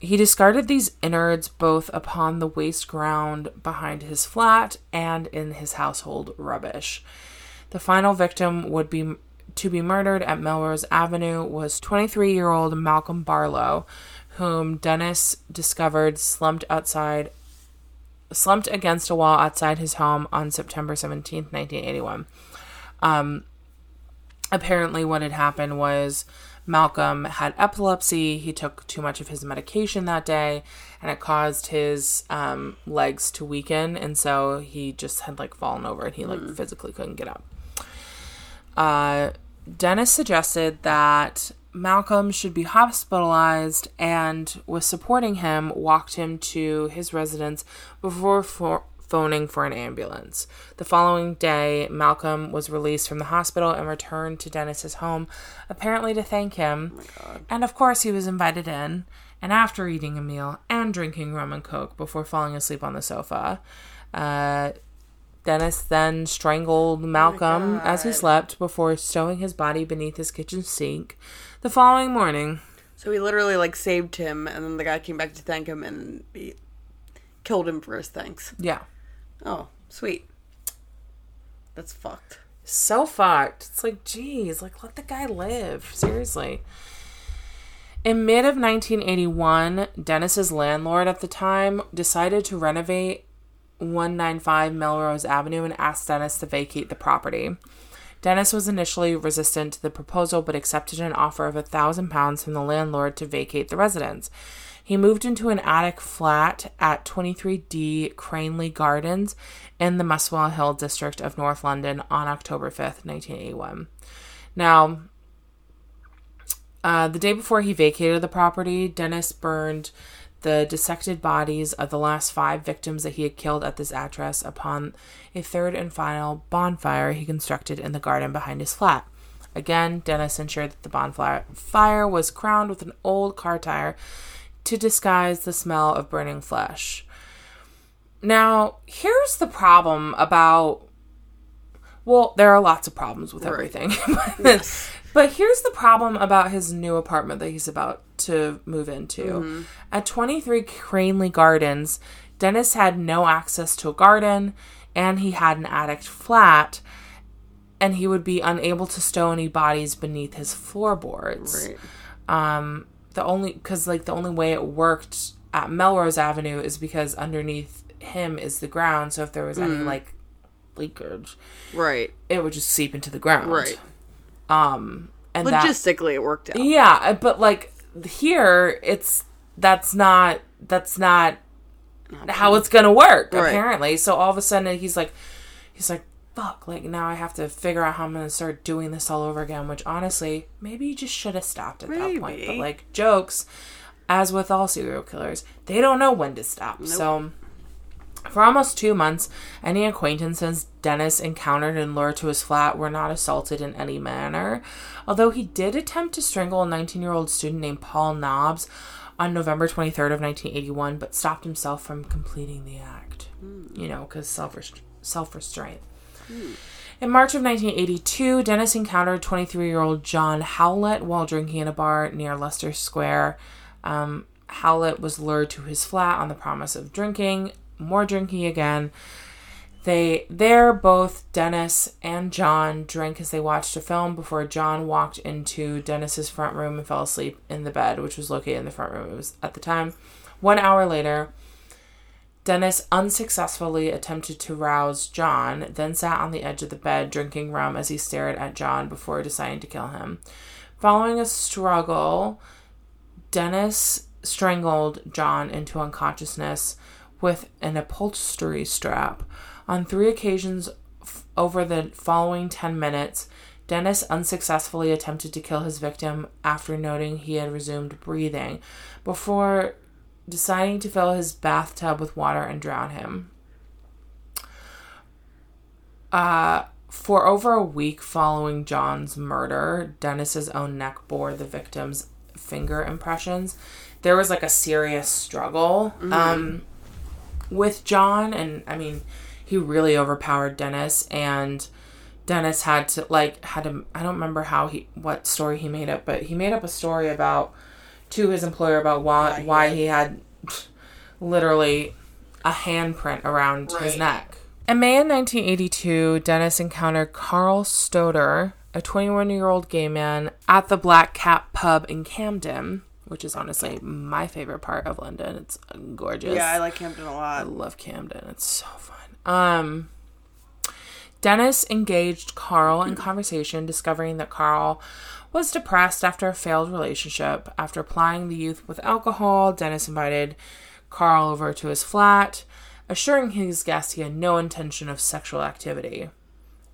he discarded these innards both upon the waste ground behind his flat and in his household rubbish. The final victim would be to be murdered at Melrose Avenue was 23-year-old Malcolm Barlow, whom Dennis discovered slumped outside slumped against a wall outside his home on September 17th, 1981 Um, apparently what had happened was Malcolm had epilepsy. He took too much of his medication that day, and it caused his um, legs to weaken, and so he just had like fallen over, and he like physically couldn't get up. Uh, Dennis suggested that Malcolm should be hospitalized, and was supporting him, walked him to his residence before for- phoning for an ambulance. The following day, Malcolm was released from the hospital and returned to Dennis's home, apparently to thank him. and of course, he was invited in. And after eating a meal and drinking rum and coke before falling asleep on the sofa, uh, Dennis then strangled oh Malcolm as he slept before stowing his body beneath his kitchen sink. The following morning, So he literally like saved him, and then the guy came back to thank him, and he killed him for his thanks. yeah, Oh, sweet. That's fucked. so fucked. It's like, geez, like let the guy live. Seriously. In mid of 1981, Dennis's landlord at the time decided to renovate 195 Melrose Avenue and asked Dennis to vacate the property. Dennis was initially resistant to the proposal but accepted an offer of a thousand pounds from the landlord to vacate the residence. He moved into an attic flat at 23D Cranley Gardens in the Muswell Hill district of North London on October 5th, 1981. Now, uh, the day before he vacated the property, Dennis burned the dissected bodies of the last five victims that he had killed at this address upon a third and final bonfire he constructed in the garden behind his flat. Again, Dennis ensured that the bonfire fire was crowned with an old car tire to disguise the smell of burning flesh. Now, here's the problem about Well, there are lots of problems with Right. everything. Yes. But here's the problem about his new apartment that he's about to move into. Mm-hmm. At 23 Cranley Gardens, Dennis had no access to a garden and he had an attic flat and he would be unable to stow any bodies beneath his floorboards. Right. Um the only cuz like the only way it worked at Melrose Avenue is because underneath him is the ground, so if there was any Mm-hmm. like leakage, Right. it would just seep into the ground. Right. Um and that Logistically, it worked out. yeah, uh, but like here, it's that's not that's not how it's gonna work Right. apparently. So all of a sudden he's like, he's like, fuck, like now I have to figure out how I'm gonna start doing this all over again. Which honestly, maybe you just should have stopped at that point. But like jokes, as with all serial killers, they don't know when to stop. So. For almost two months, any acquaintances Dennis encountered and lured to his flat were not assaulted in any manner, although he did attempt to strangle a 19 year old student named Paul Nobbs on November 23rd of 1981, but stopped himself from completing the act. You know, because self self restraint. In March of 1982, Dennis encountered 23 year old John Howlett while drinking in a bar near Leicester Square. Um, Howlett was lured to his flat on the promise of drinking, more drinking again. They there both Dennis and John drank as they watched a film before John walked into Dennis's front room and fell asleep in the bed, which was located in the front room. It was at the time. One hour later, Dennis unsuccessfully attempted to rouse John, then sat on the edge of the bed drinking rum as he stared at John before deciding to kill him. Following a struggle, Dennis strangled John into unconsciousness with an upholstery strap. On three occasions f- over the following 10 minutes, Dennis unsuccessfully attempted to kill his victim after noting he had resumed breathing, before deciding to fill his bathtub with water and drown him. Uh, for over a week following John's murder, Dennis's own neck bore the victim's finger impressions. There was like a serious struggle um, with John, and I mean, he really overpowered Dennis, and Dennis had to like had to. I don't remember how he what story he made up, but he made up a story about to his employer about why why he had literally a handprint around his neck. In May of 1982, Dennis encountered Carl Stottor, a 21 year old gay man, at the Black Cat pub in Camden, which is honestly my favorite part of London. It's gorgeous. Yeah, I like Camden a lot. I love Camden. It's so fun. Um, Dennis engaged Carl in conversation, discovering that Carl was depressed after a failed relationship. After plying the youth with alcohol, Dennis invited Carl over to his flat, assuring his guest he had no intention of sexual activity.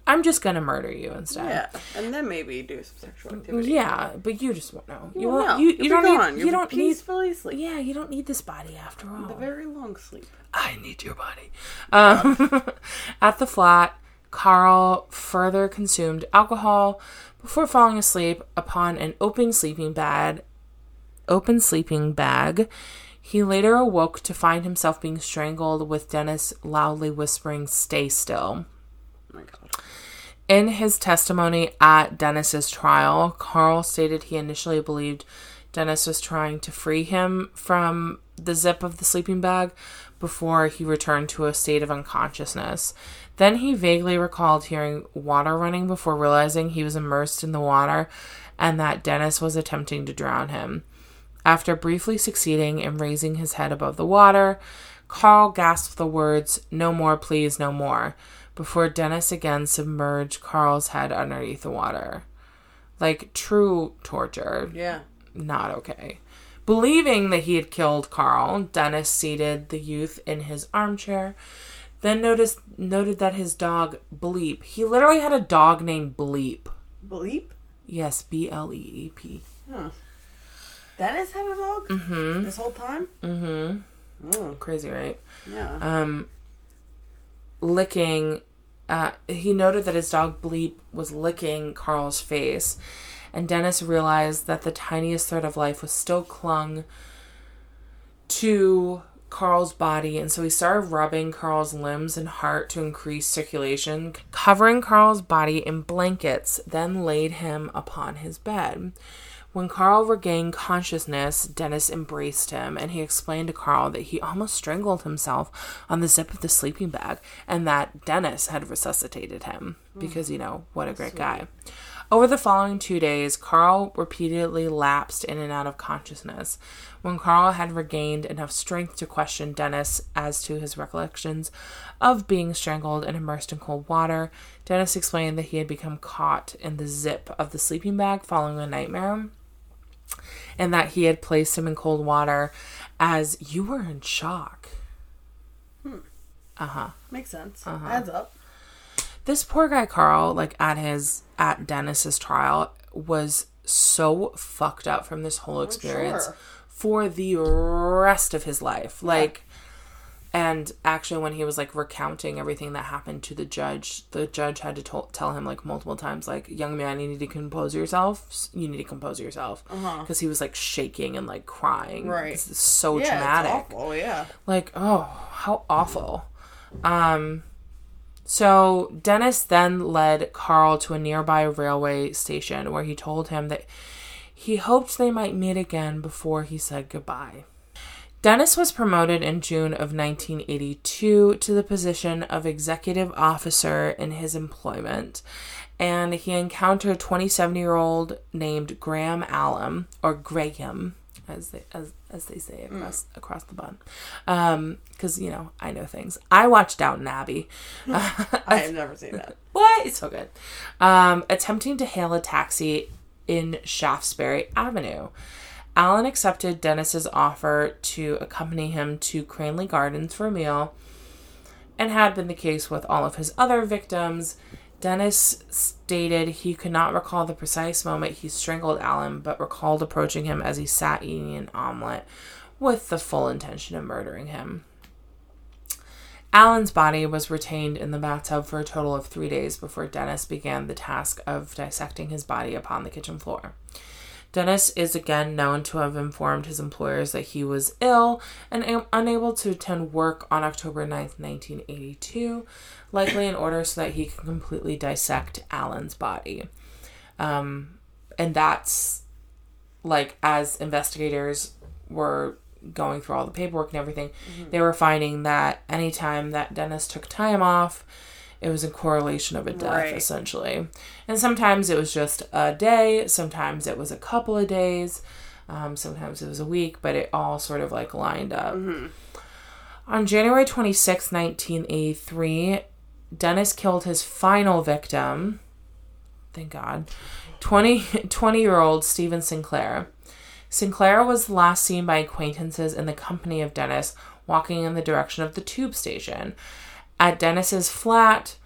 I'm just gonna murder you instead. Yeah, and then maybe do some sexual activity. Yeah, but you just won't know. You Well, won't. no, You, you don't gone. need. You'll You don't need. peacefully sleep. Yeah, you don't need this body after all. A very long sleep. I need your body. Um, at the flat, Carl further consumed alcohol before falling asleep upon an open sleeping bag. Open sleeping bag. He later awoke to find himself being strangled with Dennis loudly whispering, "Stay still." Oh my god. In his testimony at Dennis's trial, Carl stated he initially believed Dennis was trying to free him from the zip of the sleeping bag before he returned to a state of unconsciousness. Then he vaguely recalled hearing water running before realizing he was immersed in the water and that Dennis was attempting to drown him. After briefly succeeding in raising his head above the water, Carl gasped the words, No more, please, no more, before Dennis again submerged Carl's head underneath the water. Like true torture. Yeah. Not okay. Believing that he had killed Carl, Dennis seated the youth in his armchair, then noticed noted that his dog Bleep. He literally had a dog named Bleep. Bleep? Yes, B L E E P. Dennis had a dog? Mm-hmm. This whole time? Mm-hmm. Oh, Crazy, right? yeah. um, licking. Uh, he noted that his dog Bleep was licking Carl's face, and Dennis realized that the tiniest thread of life was still clung to Carl's body, and so he started rubbing Carl's limbs and heart to increase circulation, covering Carl's body in blankets, then laid him upon his bed. When Carl regained consciousness, Dennis embraced him and he explained to Carl that he almost strangled himself on the zip of the sleeping bag and that Dennis had resuscitated him hmm. because, you know, what a great guy. Over the following two days, Carl repeatedly lapsed in and out of consciousness. When Carl had regained enough strength to question Dennis as to his recollections of being strangled and immersed in cold water, Dennis explained that he had become caught in the zip of the sleeping bag following a nightmare and that he had placed him in cold water as you were in shock. Hmm. Uh huh. Makes sense. Adds up. this poor guy Carl, like at his at Dennis's trial, was so fucked up from this whole experience sure. for the rest of his life. Like and actually when he was like recounting everything that happened to the judge, the judge had to to- tell him like multiple times like, "Young man, you need to compose yourself. You need to compose yourself." Because he was like shaking and like crying. Right. Is so Yeah, traumatic it's awful. Yeah. like oh how awful um so dennis then led carl to a nearby railway station where he told him that he hoped they might meet again before he said goodbye dennis was promoted in june of 1982 to the position of executive officer in his employment and he encountered a 27 year old named graham allen or graham as they as as they say across across the bun, um, because you know I know things. I watched Downton Abbey. I have never seen that. What? It's so good. Um, attempting to hail a taxi in Shaftesbury Avenue. Allen accepted Dennis's offer to accompany him to Cranley Gardens for a meal, and had been the case with all of his other victims. Dennis stated he could not recall the precise moment he strangled Allen, but recalled approaching him as he sat eating an omelet with the full intention of murdering him. Allen's body was retained in the bathtub for a total of three days before Dennis began the task of dissecting his body upon the kitchen floor. Dennis is again known to have informed his employers that he was ill and am- unable to attend work on October 9th, 1982, likely in order so that he can completely dissect Allen's body. Um, and that's like as investigators were going through all the paperwork and everything, they were finding that anytime that Dennis took time off, it was a correlation of a death, Right. essentially. And sometimes it was just a day, sometimes it was a couple of days, um, sometimes it was a week, but it all sort of like lined up. On January 26, 1983, Dennis killed his final victim. Thank God. 20, 20 year old Stephen Sinclair. Sinclair was last seen by acquaintances in the company of Dennis walking in the direction of the tube station. At Dennis's flat,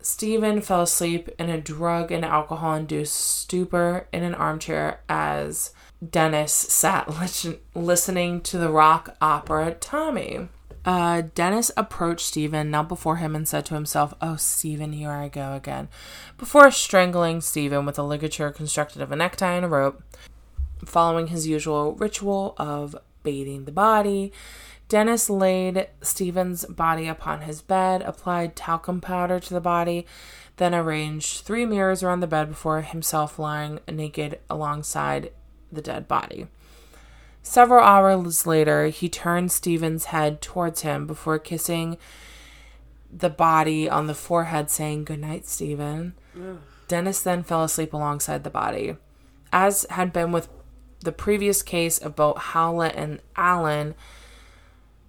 Stephen fell asleep in a drug and alcohol induced stupor in an armchair as Dennis sat lis- listening to the rock opera Tommy. Uh, Dennis approached Stephen, knelt before him, and said to himself, Oh, Stephen, here I go again, before strangling Stephen with a ligature constructed of a necktie and a rope. Following his usual ritual of bathing the body, Dennis laid Stephen's body upon his bed, applied talcum powder to the body, then arranged three mirrors around the bed before himself lying naked alongside the dead body. Several hours later, he turned Stephen's head towards him before kissing the body on the forehead, saying, Good night, Stephen. Dennis then fell asleep alongside the body. As had been with the previous case of both Howlett and Allen,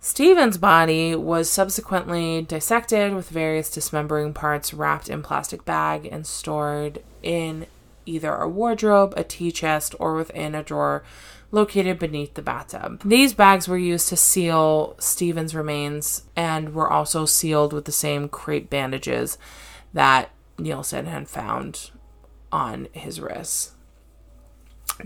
Stephen's body was subsequently dissected with various dismembering parts wrapped in plastic bag and stored in either a wardrobe, a tea chest, or within a drawer located beneath the bathtub. These bags were used to seal Stephen's remains and were also sealed with the same crepe bandages that Nilsen had found on his wrists.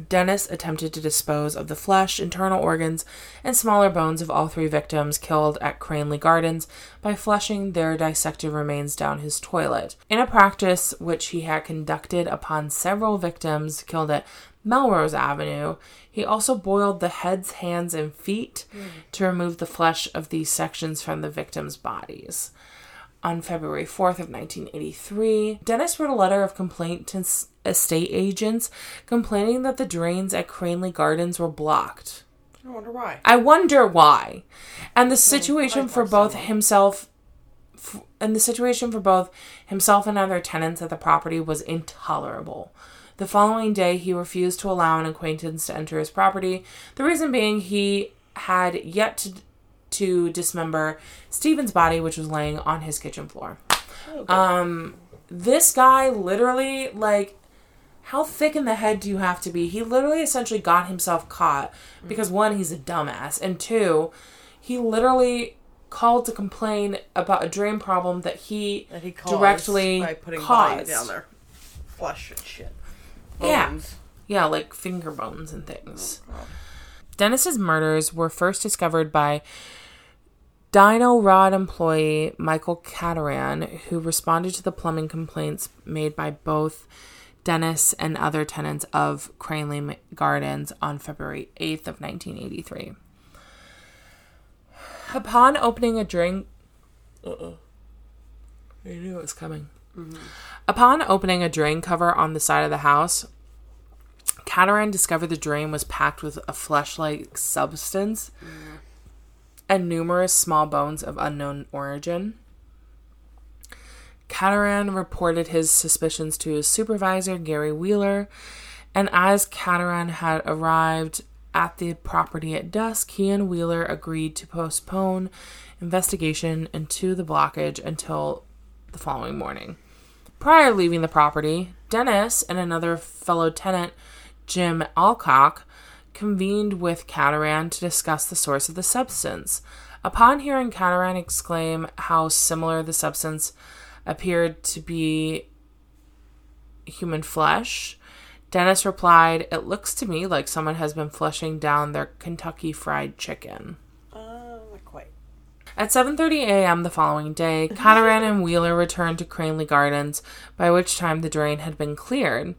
Dennis attempted to dispose of the flesh, internal organs, and smaller bones of all three victims killed at Cranley Gardens by flushing their dissected remains down his toilet. In a practice which he had conducted upon several victims killed at Melrose Avenue, he also boiled the heads, hands, and feet hmm. to remove the flesh of these sections from the victims' bodies on February 4th of 1983, Dennis wrote a letter of complaint to estate agents complaining that the drains at Cranley Gardens were blocked. I wonder why. I wonder why. And the hmm, situation for both himself f- and the situation for both himself and other tenants at the property was intolerable. The following day, he refused to allow an acquaintance to enter his property. The reason being he had yet to to dismember Stephen's body, which was laying on his kitchen floor. Um, this guy literally like how thick in the head do you have to be? He literally essentially got himself caught because one, he's a dumbass, and two, he literally called to complain about a drain problem that he, That he caused directly by putting caused. down there. Flesh and shit. Bones. Yeah, like finger bones and things. Dennis's murders were first discovered by Dyno-Rod employee Michael Cataran, who responded to the plumbing complaints made by both Dennis and other tenants of Cranley Gardens on February 8th of 1983. Upon opening a drain, uh-uh. I knew it was coming. Mm-hmm. Upon opening a drain cover on the side of the house, Cataran discovered the drain was packed with a flesh-like substance mm. And numerous small bones of unknown origin. Cataran reported his suspicions to his supervisor, Gary Wheeler, and as Cataran had arrived at the property at dusk, he and Wheeler agreed to postpone investigation into the blockage until the following morning. Prior leaving the property, Dennis and another fellow tenant, Jim Alcock, convened with Cataran to discuss the source of the substance. Upon hearing Cataran exclaim how similar the substance appeared to be human flesh, Dennis replied, It looks to me like someone has been flushing down their Kentucky fried chicken. Uh, not quite. At 7:30 a.m. the following day, Cataran and Wheeler returned to Cranley Gardens, by which time the drain had been cleared.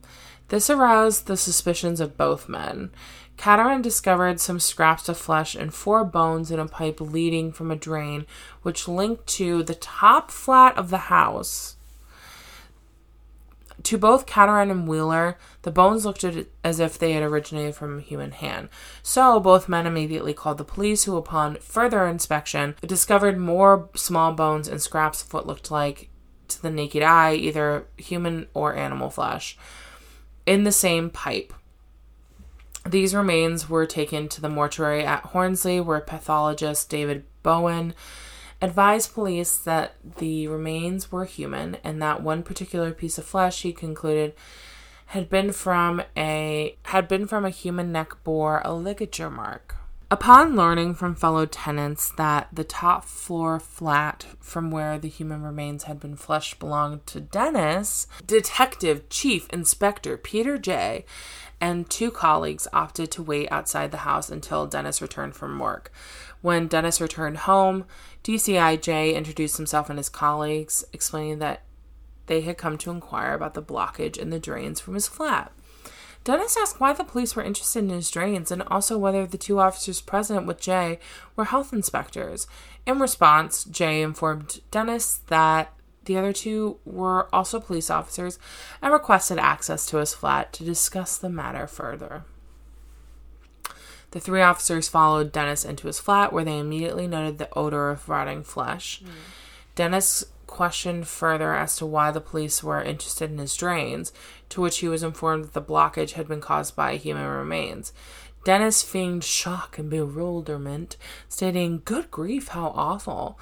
This aroused the suspicions of both men. Cataran discovered some scraps of flesh and four bones in a pipe leading from a drain which linked to the top flat of the house. To both Cataran and Wheeler, the bones looked as if they had originated from a human hand. So both men immediately called the police, who, upon further inspection, discovered more small bones and scraps of what looked like, to the naked eye, either human or animal flesh, in the same pipe. These remains were taken to the mortuary at Hornsley, where pathologist David Bowen advised police that the remains were human and that one particular piece of flesh he concluded had been from a had been from a human neck bore a ligature mark. Upon learning from fellow tenants that the top floor flat from where the human remains had been flushed belonged to Dennis, Detective Chief Inspector Peter Jay and two colleagues opted to wait outside the house until Dennis returned from work. When Dennis returned home, DCI Jay introduced himself and his colleagues, explaining that they had come to inquire about the blockage in the drains from his flat. Dennis asked why the police were interested in his drains and also whether the two officers present with Jay were health inspectors. In response, Jay informed Dennis that the other two were also police officers and requested access to his flat to discuss the matter further. The three officers followed Dennis into his flat, where they immediately noted the odor of rotting flesh. Hmm. Dennis questioned further as to why the police were interested in his drains, to which he was informed that the blockage had been caused by human remains. Dennis feigned shock and bewilderment, stating, Good grief, how awful.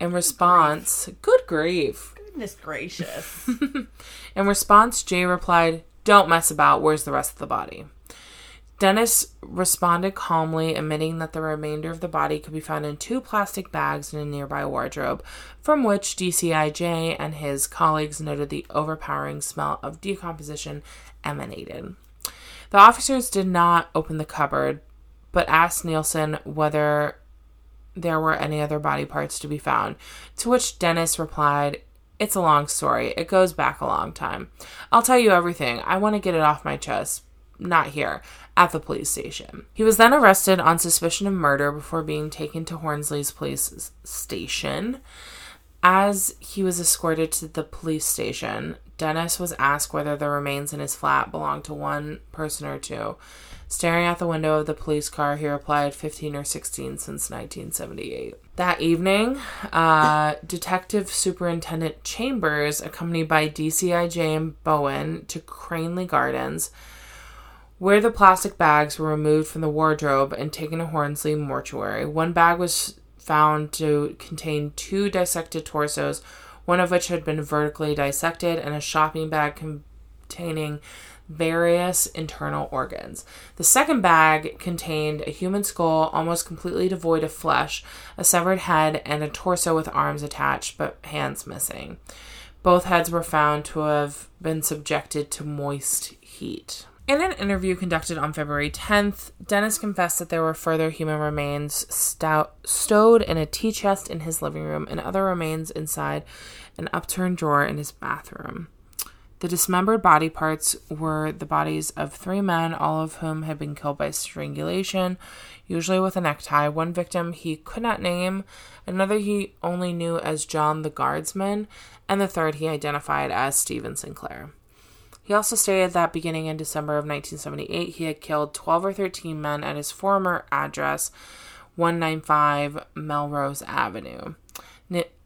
In response, Good grief. Goodness gracious. In response, Jay replied, Don't mess about, where's the rest of the body? Dennis responded calmly, admitting that the remainder of the body could be found in two plastic bags in a nearby wardrobe, from which DCI Jay and his colleagues noted the overpowering smell of decomposition emanated. The officers did not open the cupboard, but asked Nilsen whether there were any other body parts to be found, to which Dennis replied, It's a long story. It goes back a long time. I'll tell you everything. I want to get it off my chest. Not here, at the police station. He was then arrested on suspicion of murder before being taken to Hornsley's police station. As he was escorted to the police station, Dennis was asked whether the remains in his flat belonged to one person or two. Staring out the window of the police car, he replied 15 or 16 since 1978. That evening, uh, Detective Superintendent Chambers, accompanied by DCI and Bowen, to Cranley Gardens, where the plastic bags were removed from the wardrobe and taken to Hornsey Mortuary. One bag was found to contain two dissected torsos, one of which had been vertically dissected, and a shopping bag containing various internal organs. The second bag contained a human skull almost completely devoid of flesh, a severed head, and a torso with arms attached but hands missing. Both heads were found to have been subjected to moist heat. In an interview conducted on February 10th, Dennis confessed that there were further human remains stout, stowed in a tea chest in his living room and other remains inside an upturned drawer in his bathroom. The dismembered body parts were the bodies of three men, all of whom had been killed by strangulation, usually with a necktie. One victim he could not name, another he only knew as John the Guardsman, and the third he identified as Stephen Sinclair. He also stated that beginning in December of 1978, he had killed 12 or 13 men at his former address, 195 Melrose Avenue.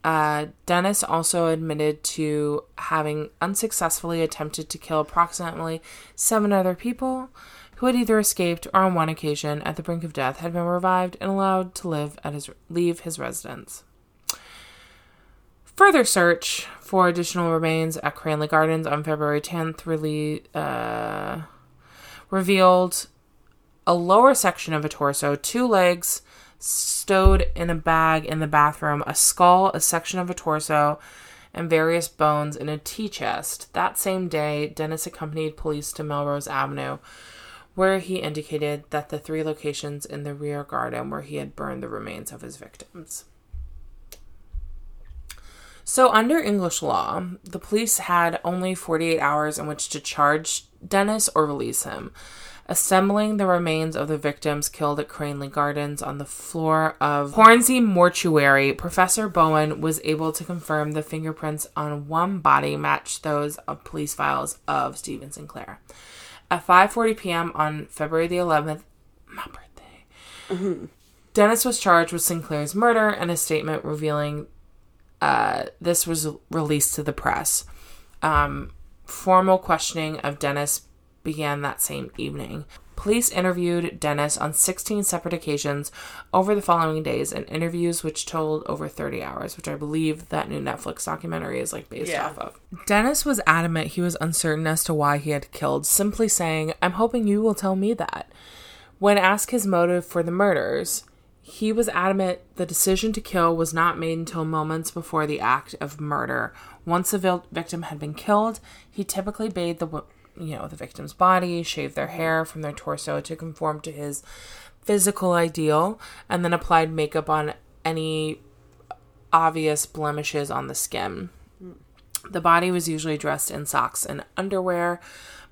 Uh, Dennis also admitted to having unsuccessfully attempted to kill approximately seven other people who had either escaped or on one occasion at the brink of death had been revived and allowed to live at his leave his residence. Further search for additional remains at Cranley Gardens on February 10th really uh, revealed a lower section of a torso, two legs stowed in a bag in the bathroom, a skull, a section of a torso, and various bones in a tea chest. That same day, Dennis accompanied police to Melrose Avenue, where he indicated that the three locations in the rear garden where he had burned the remains of his victims. So, under English law, the police had only 48 hours in which to charge Dennis or release him. Assembling the remains of the victims killed at Cranley Gardens on the floor of Hornsey Mortuary, Professor Bowen was able to confirm the fingerprints on one body matched those of police files of Stephen Sinclair. At 5:40 p.m. on February the 11th, my birthday, Dennis was charged with Sinclair's murder and a statement revealing uh, this was released to the press. Um, formal questioning of Dennis began that same evening. Police interviewed Dennis on 16 separate occasions over the following days, and interviews which told over 30 hours, which I believe that new Netflix documentary is like based Yeah. off of. Dennis was adamant he was uncertain as to why he had killed, simply saying, I'm hoping you will tell me that. When asked his motive for the murders, he was adamant the decision to kill was not made until moments before the act of murder. Once the victim had been killed, he typically bade the you know the victim's body, shaved their hair from their torso to conform to his physical ideal, and then applied makeup on any obvious blemishes on the skin. The body was usually dressed in socks and underwear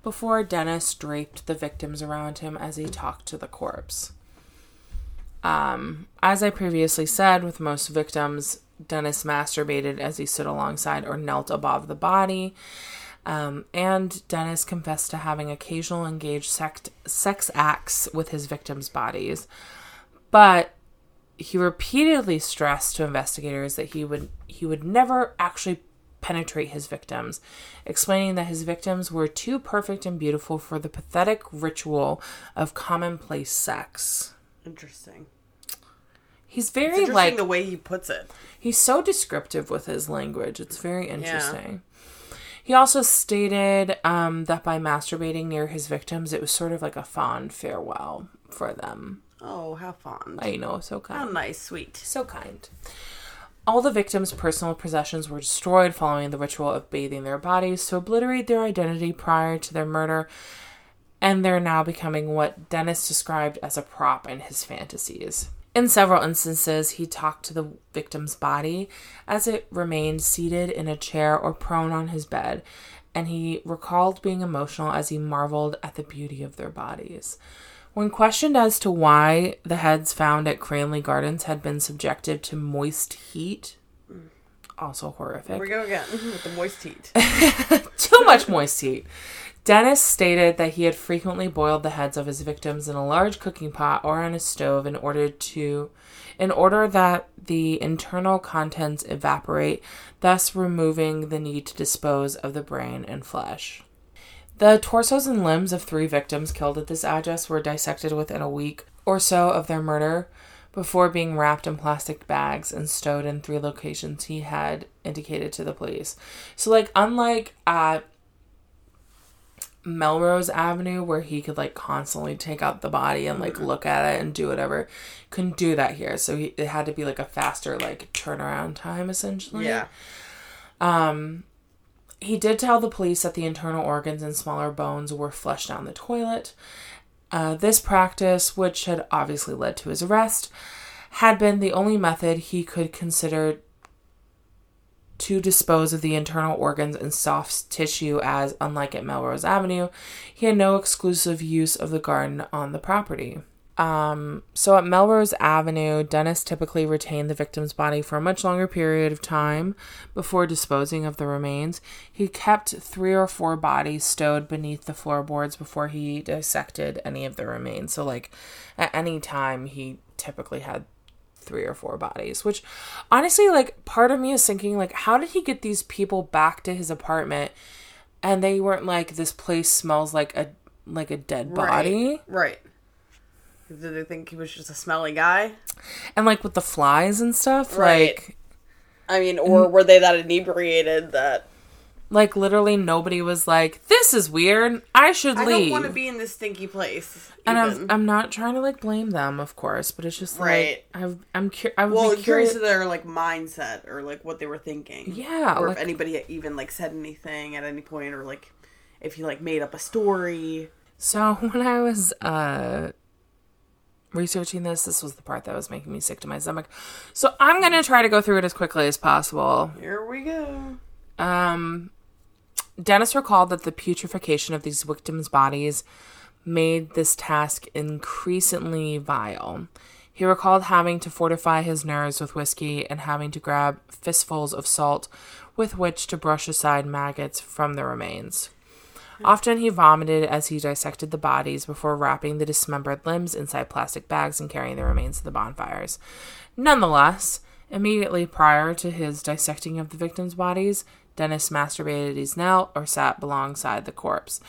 before Dennis draped the victims around him as he talked to the corpse. Um, as I previously said, with most victims, Dennis masturbated as he stood alongside or knelt above the body. Um, and Dennis confessed to having occasional engaged sect- sex acts with his victims' bodies. But he repeatedly stressed to investigators that he would he would never actually penetrate his victims, explaining that his victims were too perfect and beautiful for the pathetic ritual of commonplace sex. Interesting. He's very interesting like the way he puts it. He's so descriptive with his language. It's very interesting. He also stated um, that by masturbating near his victims, it was sort of like a fond farewell for them. Oh, how fond. I know, so kind. How nice, sweet. So kind. All the victims' personal possessions were destroyed following the ritual of bathing their bodies to obliterate their identity prior to their murder. and they're now becoming what Dennis described as a prop in his fantasies. In several instances, he talked to the victim's body as it remained seated in a chair or prone on his bed, and he recalled being emotional as he marveled at the beauty of their bodies. When questioned as to why the heads found at Cranley Gardens had been subjected to moist heat, also horrific. Here we go again with the moist heat. Too much moist heat. Dennis stated that he had frequently boiled the heads of his victims in a large cooking pot or on a stove in order to in order that the internal contents evaporate, thus removing the need to dispose of the brain and flesh. The torsos and limbs of three victims killed at this address were dissected within a week or so of their murder before being wrapped in plastic bags and stowed in three locations he had indicated to the police. So, like, unlike at Melrose Avenue, where he could like constantly take out the body and like look at it and do whatever, couldn't do that here. So he, it had to be like a faster like turnaround time essentially. Yeah. Um he did tell the police that the internal organs and smaller bones were flushed down the toilet. Uh, this practice, which had obviously led to his arrest, had been the only method he could consider to dispose of the internal organs and soft tissue, as, unlike at Melrose Avenue, he had no exclusive use of the garden on the property. Um, so at Melrose Avenue, Dennis typically retained the victim's body for a much longer period of time before disposing of the remains. He kept three or four bodies stowed beneath the floorboards before he dissected any of the remains. So, like, at any time, he typically had three or four bodies, which honestly, like, part of me is thinking, like, how did he get these people back to his apartment and they weren't like, this place smells like a like a dead body? Right. right. Did they think he was just a smelly guy? and like with the flies and stuff Right. like I mean, or were they that inebriated that like literally nobody was like this is weird i should I leave I don't want to be in this stinky place? and. I'm, I'm not trying to like blame them of course but it's just Right. like I've, i'm cur- i would well, be curious to their like mindset or like what they were thinking. Yeah, or like- if anybody even like said anything at any point, or like if he like made up a story. so when i was uh researching this this was the part that was making me sick to my stomach so i'm gonna try to go through it as quickly as possible Here we go. Um, Dennis recalled that the putrefaction of these victims' bodies made this task increasingly vile. He recalled having to fortify his nerves with whiskey and having to grab fistfuls of salt with which to brush aside maggots from the remains. Often he vomited as he dissected the bodies before wrapping the dismembered limbs inside plastic bags and carrying the remains to the bonfires. Nonetheless, immediately prior to his dissecting of the victims' bodies, Dennis masturbated his knelt or sat alongside the corpse.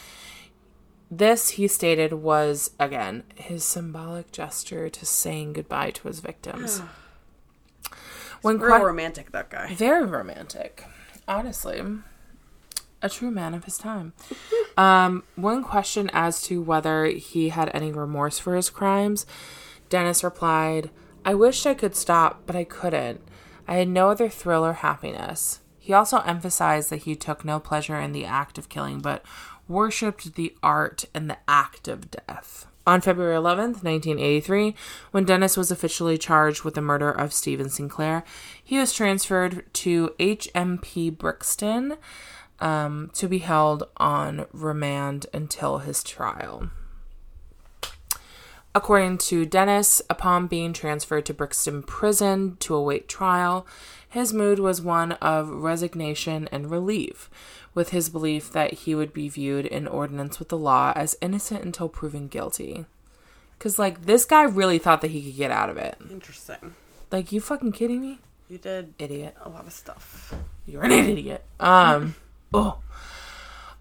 This, he stated, was, again, his symbolic gesture to saying goodbye to his victims. when Real romantic, that guy. very romantic, honestly. A true man of his time. Um, one question as to whether he had any remorse for his crimes, Dennis replied, I wished I could stop, but I couldn't. I had no other thrill or happiness. He also emphasized that he took no pleasure in the act of killing, but worshipped the art and the act of death. On February 11th, 1983, when Dennis was officially charged with the murder of Stephen Sinclair, he was transferred to HMP Brixton um, to be held on remand until his trial. According to Dennis, upon being transferred to Brixton Prison to await trial, his mood was one of resignation and relief, with his belief that he would be viewed in ordinance with the law as innocent until proven guilty. Because, like, this guy really thought that he could get out of it. Interesting. Like, you fucking kidding me? You did Idiot. a lot of stuff. You're an idiot. Um, oh.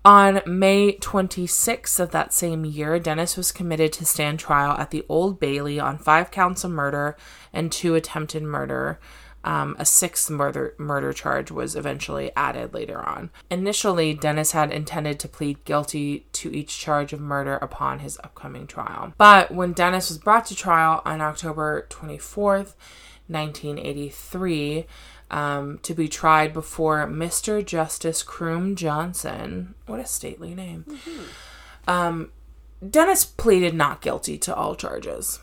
On May 26th of that same year, Dennis was committed to stand trial at the Old Bailey on five counts of murder and two attempted murder. Um, a sixth murder murder charge was eventually added later on. Initially, Dennis had intended to plead guilty to each charge of murder upon his upcoming trial. But when Dennis was brought to trial on October 24th, 1983, um, to be tried before Mr. Justice Croom Johnson. What a stately name. Um, Dennis pleaded not guilty to all charges.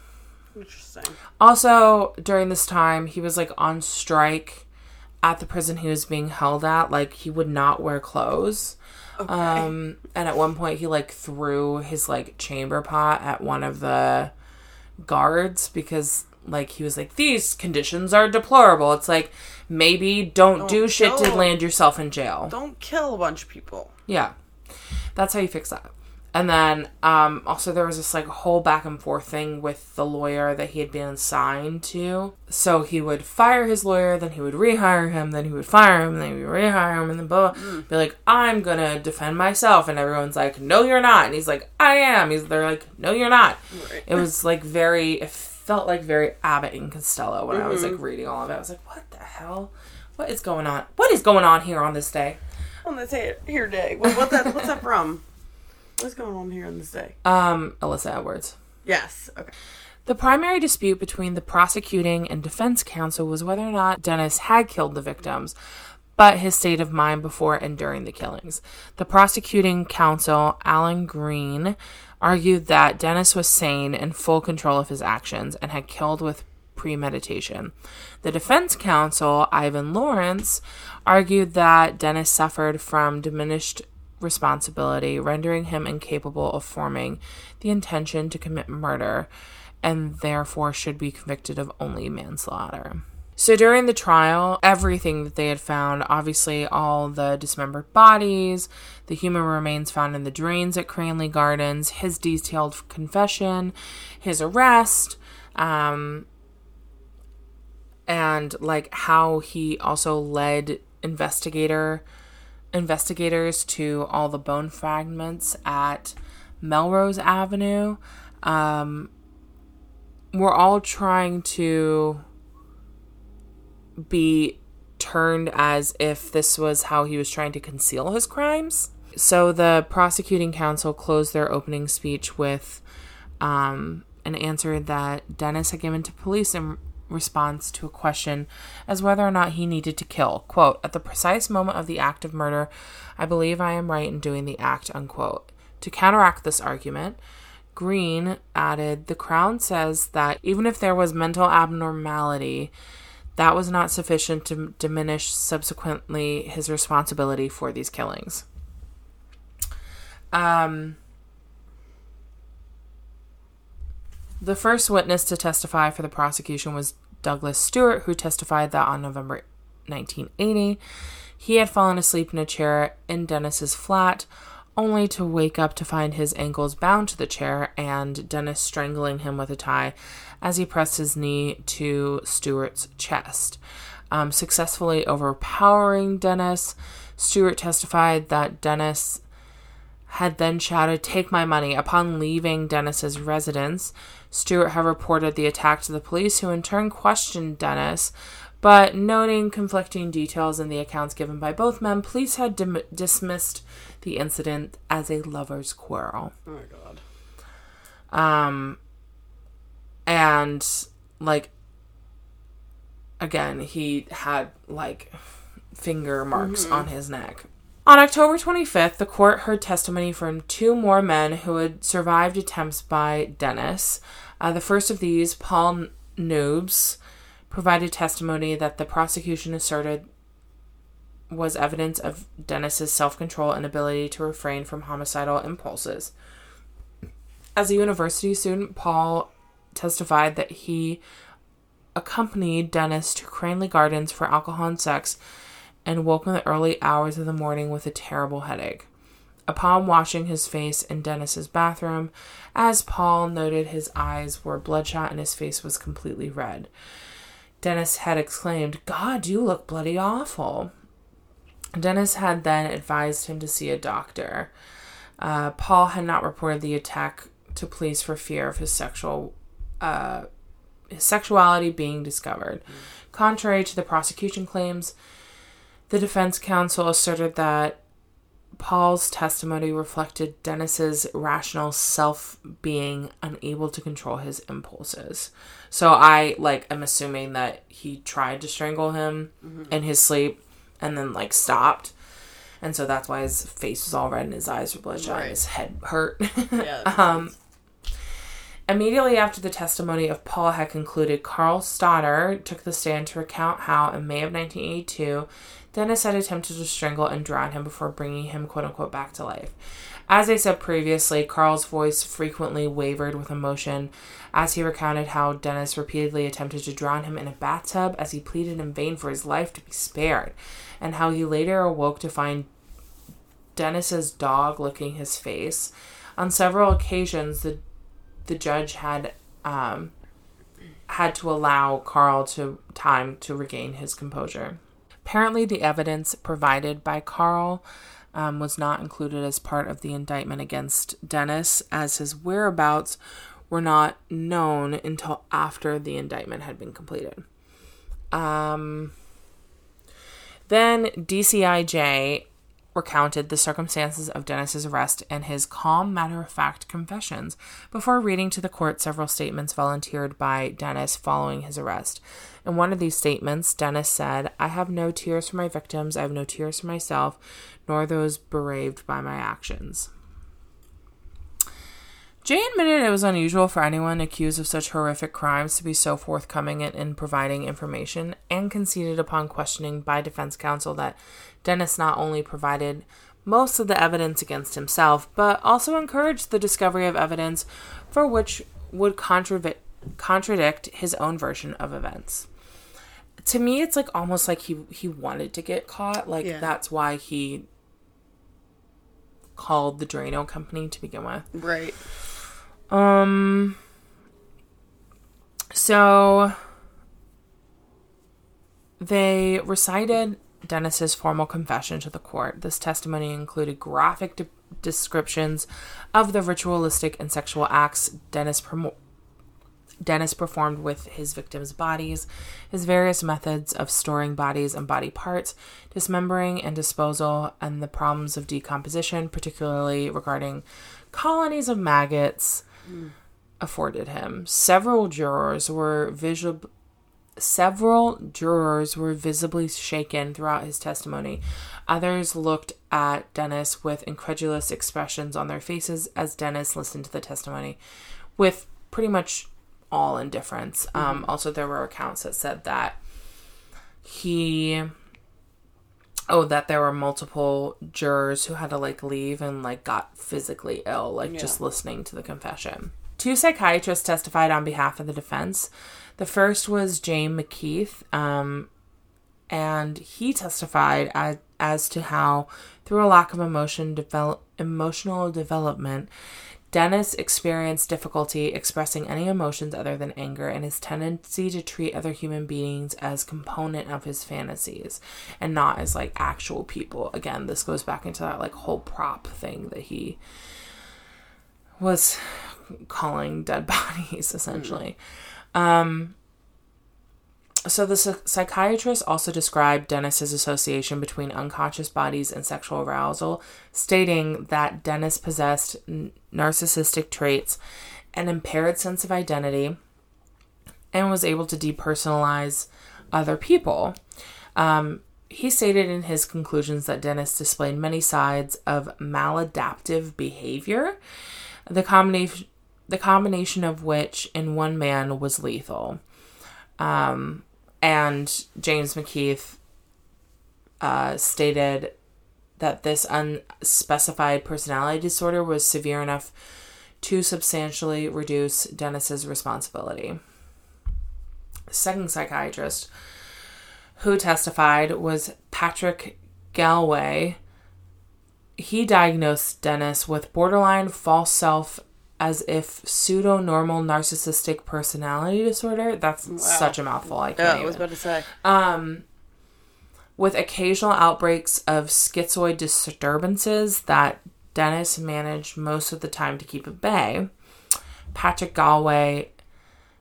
Interesting. Also, during this time, he was like on strike at the prison he was being held at. Like, he would not wear clothes. Um, and at one point, he like threw his like chamber pot at one of the guards because like he was like, these conditions are deplorable. It's like, maybe don't, do shit to land yourself in jail. Don't kill a bunch of people. Yeah. That's how you fix that. And then um also there was this like whole back and forth thing with the lawyer that he had been assigned to. So he would fire his lawyer, then he would rehire him, then he would fire him, then he would rehire him, and then blah, blah, be like, I'm gonna defend myself and everyone's like, No you're not and he's like, I am. He's they're like, No you're not. Right. It was like very it felt like very Abbott and Costello when I was like reading all of it. I was like, What the hell? What is going on? What is going on here on this day? On this here, here day. What, what that, what's that from? What's going on here on this day? Um, Alyssa Edwards. Yes. Okay. The primary dispute between the prosecuting and defense counsel was whether or not Dennis had killed the victims, but his state of mind before and during the killings. The prosecuting counsel, Alan Green, argued that Dennis was sane and full control of his actions and had killed with premeditation. The defense counsel, Ivan Lawrence, argued that Dennis suffered from diminished responsibility, rendering him incapable of forming the intention to commit murder, and therefore should be convicted of only manslaughter. So during the trial, everything that they had found, obviously all the dismembered bodies, the human remains found in the drains at Cranley Gardens, his detailed confession, his arrest, um, and like how he also led investigator investigators to all the bone fragments at Melrose Avenue. Um, we're all trying to be turned as if this was how he was trying to conceal his crimes. So the prosecuting counsel closed their opening speech with um, an answer that Dennis had given to police in response to a question as whether or not he needed to kill. Quote, At the precise moment of the act of murder, I believe I am right in doing the act, unquote. To counteract this argument, Green added, The Crown says that even if there was mental abnormality, that was not sufficient to diminish subsequently his responsibility for these killings. Um, the first witness to testify for the prosecution was Douglas Stewart, who testified that on November 1980, he had fallen asleep in a chair in Dennis's flat, only to wake up to find his ankles bound to the chair and Dennis strangling him with a tie as he pressed his knee to Stewart's chest. Um, successfully overpowering Dennis, Stewart testified that Dennis had then shouted, Take my money. Upon leaving Dennis's residence, Stewart had reported the attack to the police, who in turn questioned Dennis. But noting conflicting details in the accounts given by both men, police had dim- dismissed the incident as a lover's quarrel. Oh my god. Um, and like, again, he had like finger marks on his neck. On October 25th, the court heard testimony from two more men who had survived attempts by Dennis. Uh, the first of these, Paul Nobbs, provided testimony that the prosecution asserted was evidence of Dennis's self-control and ability to refrain from homicidal impulses. As a university student, Paul testified that he accompanied Dennis to Cranley Gardens for alcohol and sex and woke in the early hours of the morning with a terrible headache. Upon washing his face in Dennis's bathroom, as Paul noted his eyes were bloodshot and his face was completely red. Dennis had exclaimed, God, you look bloody awful. Dennis had then advised him to see a doctor. Uh, Paul had not reported the attack to police for fear of his sexual uh, his sexuality being discovered. Contrary to the prosecution claims, the defense counsel asserted that Paul's testimony reflected Dennis's rational self being unable to control his impulses. So I like am assuming that he tried to strangle him in his sleep and then like stopped. And so that's why his face was all red and his eyes were bloodshot Right. and his head hurt. Yeah. Um. Immediately after the testimony of Paul had concluded, Carl Stottor took the stand to recount how, in May of 1982, Dennis had attempted to strangle and drown him before bringing him, quote unquote, back to life. As I said previously, Carl's voice frequently wavered with emotion as he recounted how Dennis repeatedly attempted to drown him in a bathtub as he pleaded in vain for his life to be spared, and how he later awoke to find Dennis's dog licking his face. On several occasions, the the judge had um, had to allow Carl to time to regain his composure. Apparently, the evidence provided by Carl um, was not included as part of the indictment against Dennis, as his whereabouts were not known until after the indictment had been completed. Um, then DCI Jay recounted the circumstances of Dennis's arrest and his calm, matter of fact confessions before reading to the court several statements volunteered by Dennis following his arrest. In one of these statements, Dennis said, I have no tears for my victims, I have no tears for myself, nor those bereaved by my actions. Jay admitted it was unusual for anyone accused of such horrific crimes to be so forthcoming in, in providing information, and conceded upon questioning by defense counsel that Dennis not only provided most of the evidence against himself, but also encouraged the discovery of evidence for which would contradict his own version of events. To me, it's like almost like he he wanted to get caught. Like Yeah. that's why he called the Drano company to begin with. Right. Um. So they recited Dennis's formal confession to the court. This testimony included graphic de- descriptions of the ritualistic and sexual acts Dennis promo- Dennis performed with his victims' bodies, his various methods of storing bodies and body parts, dismembering and disposal, and the problems of decomposition, particularly regarding colonies of maggots, afforded him. Several jurors were visual. Several jurors were visibly shaken throughout his testimony. Others looked at Dennis with incredulous expressions on their faces as Dennis listened to the testimony with pretty much all indifference. Um, also, there were accounts that said that he. Oh, that there were multiple jurors who had to like leave and like got physically ill, like just listening to the confession. Two psychiatrists testified on behalf of the defense. The first was James MacKeith, um, and he testified as, as to how, through a lack of emotion develop, emotional development, Dennis experienced difficulty expressing any emotions other than anger and his tendency to treat other human beings as component of his fantasies and not as like actual people. Again, this goes back into that like whole prop thing that he was calling dead bodies essentially. Um so the psychiatrist also described Dennis's association between unconscious bodies and sexual arousal, stating that Dennis possessed narcissistic traits, an impaired sense of identity, and was able to depersonalize other people. Um, he stated in his conclusions that Dennis displayed many sides of maladaptive behavior, the combination the combination of which in one man was lethal. Um, and James MacKeith uh, stated that this unspecified personality disorder was severe enough to substantially reduce Dennis's responsibility. Second psychiatrist who testified was Patrick Gallwey. He diagnosed Dennis with borderline false self as if pseudo normal narcissistic personality disorder. That's such a mouthful. I can't Yeah, I was about to say. um, with occasional outbreaks of schizoid disturbances that Dennis managed most of the time to keep at bay. Patrick Gallwey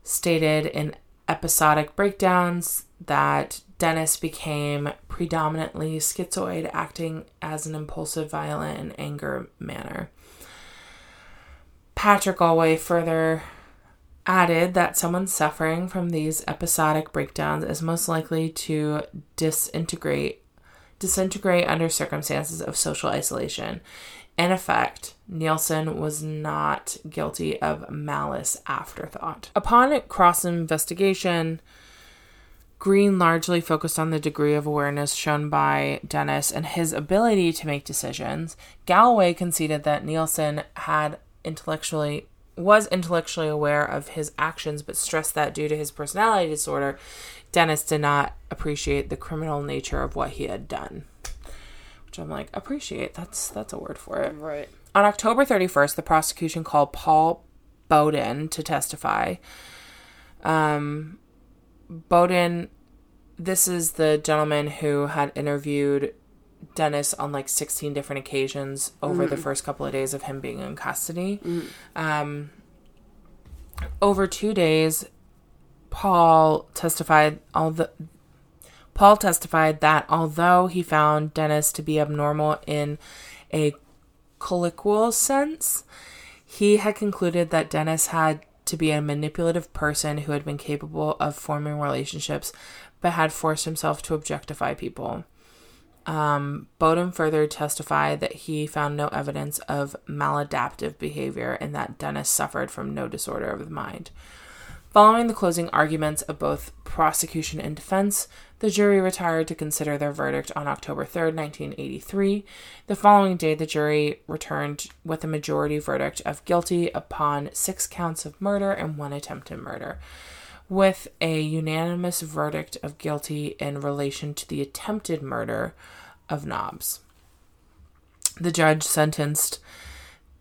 stated in episodic breakdowns that Dennis became predominantly schizoid, acting as an impulsive, violent, and anger manner. Patrick Gallwey further added that someone suffering from these episodic breakdowns is most likely to disintegrate disintegrate under circumstances of social isolation. In effect, Nilsen was not guilty of malice afterthought. Upon cross investigation, Green largely focused on the degree of awareness shown by Dennis and his ability to make decisions. Galloway conceded that Nilsen had intellectually was intellectually aware of his actions, but stressed that due to his personality disorder, Dennis did not appreciate the criminal nature of what he had done. Which I'm like, appreciate. That's that's a word for it. Right. On October 31st, the prosecution called Paul Bowden to testify. Um, Bowden, this is the gentleman who had interviewed Dennis on like 16 different occasions over the first couple of days of him being in custody. Um, over two days, Paul testified all the Paul testified that although he found Dennis to be abnormal in a colloquial sense, he had concluded that Dennis had to be a manipulative person who had been capable of forming relationships but had forced himself to objectify people. Um, Bowden further testified that he found no evidence of maladaptive behavior and that Dennis suffered from no disorder of the mind. Following the closing arguments of both prosecution and defense, the jury retired to consider their verdict on October 3rd, 1983. The following day, the jury returned with a majority verdict of guilty upon six counts of murder and one attempted murder, with a unanimous verdict of guilty in relation to the attempted murder of Nobbs. The judge sentenced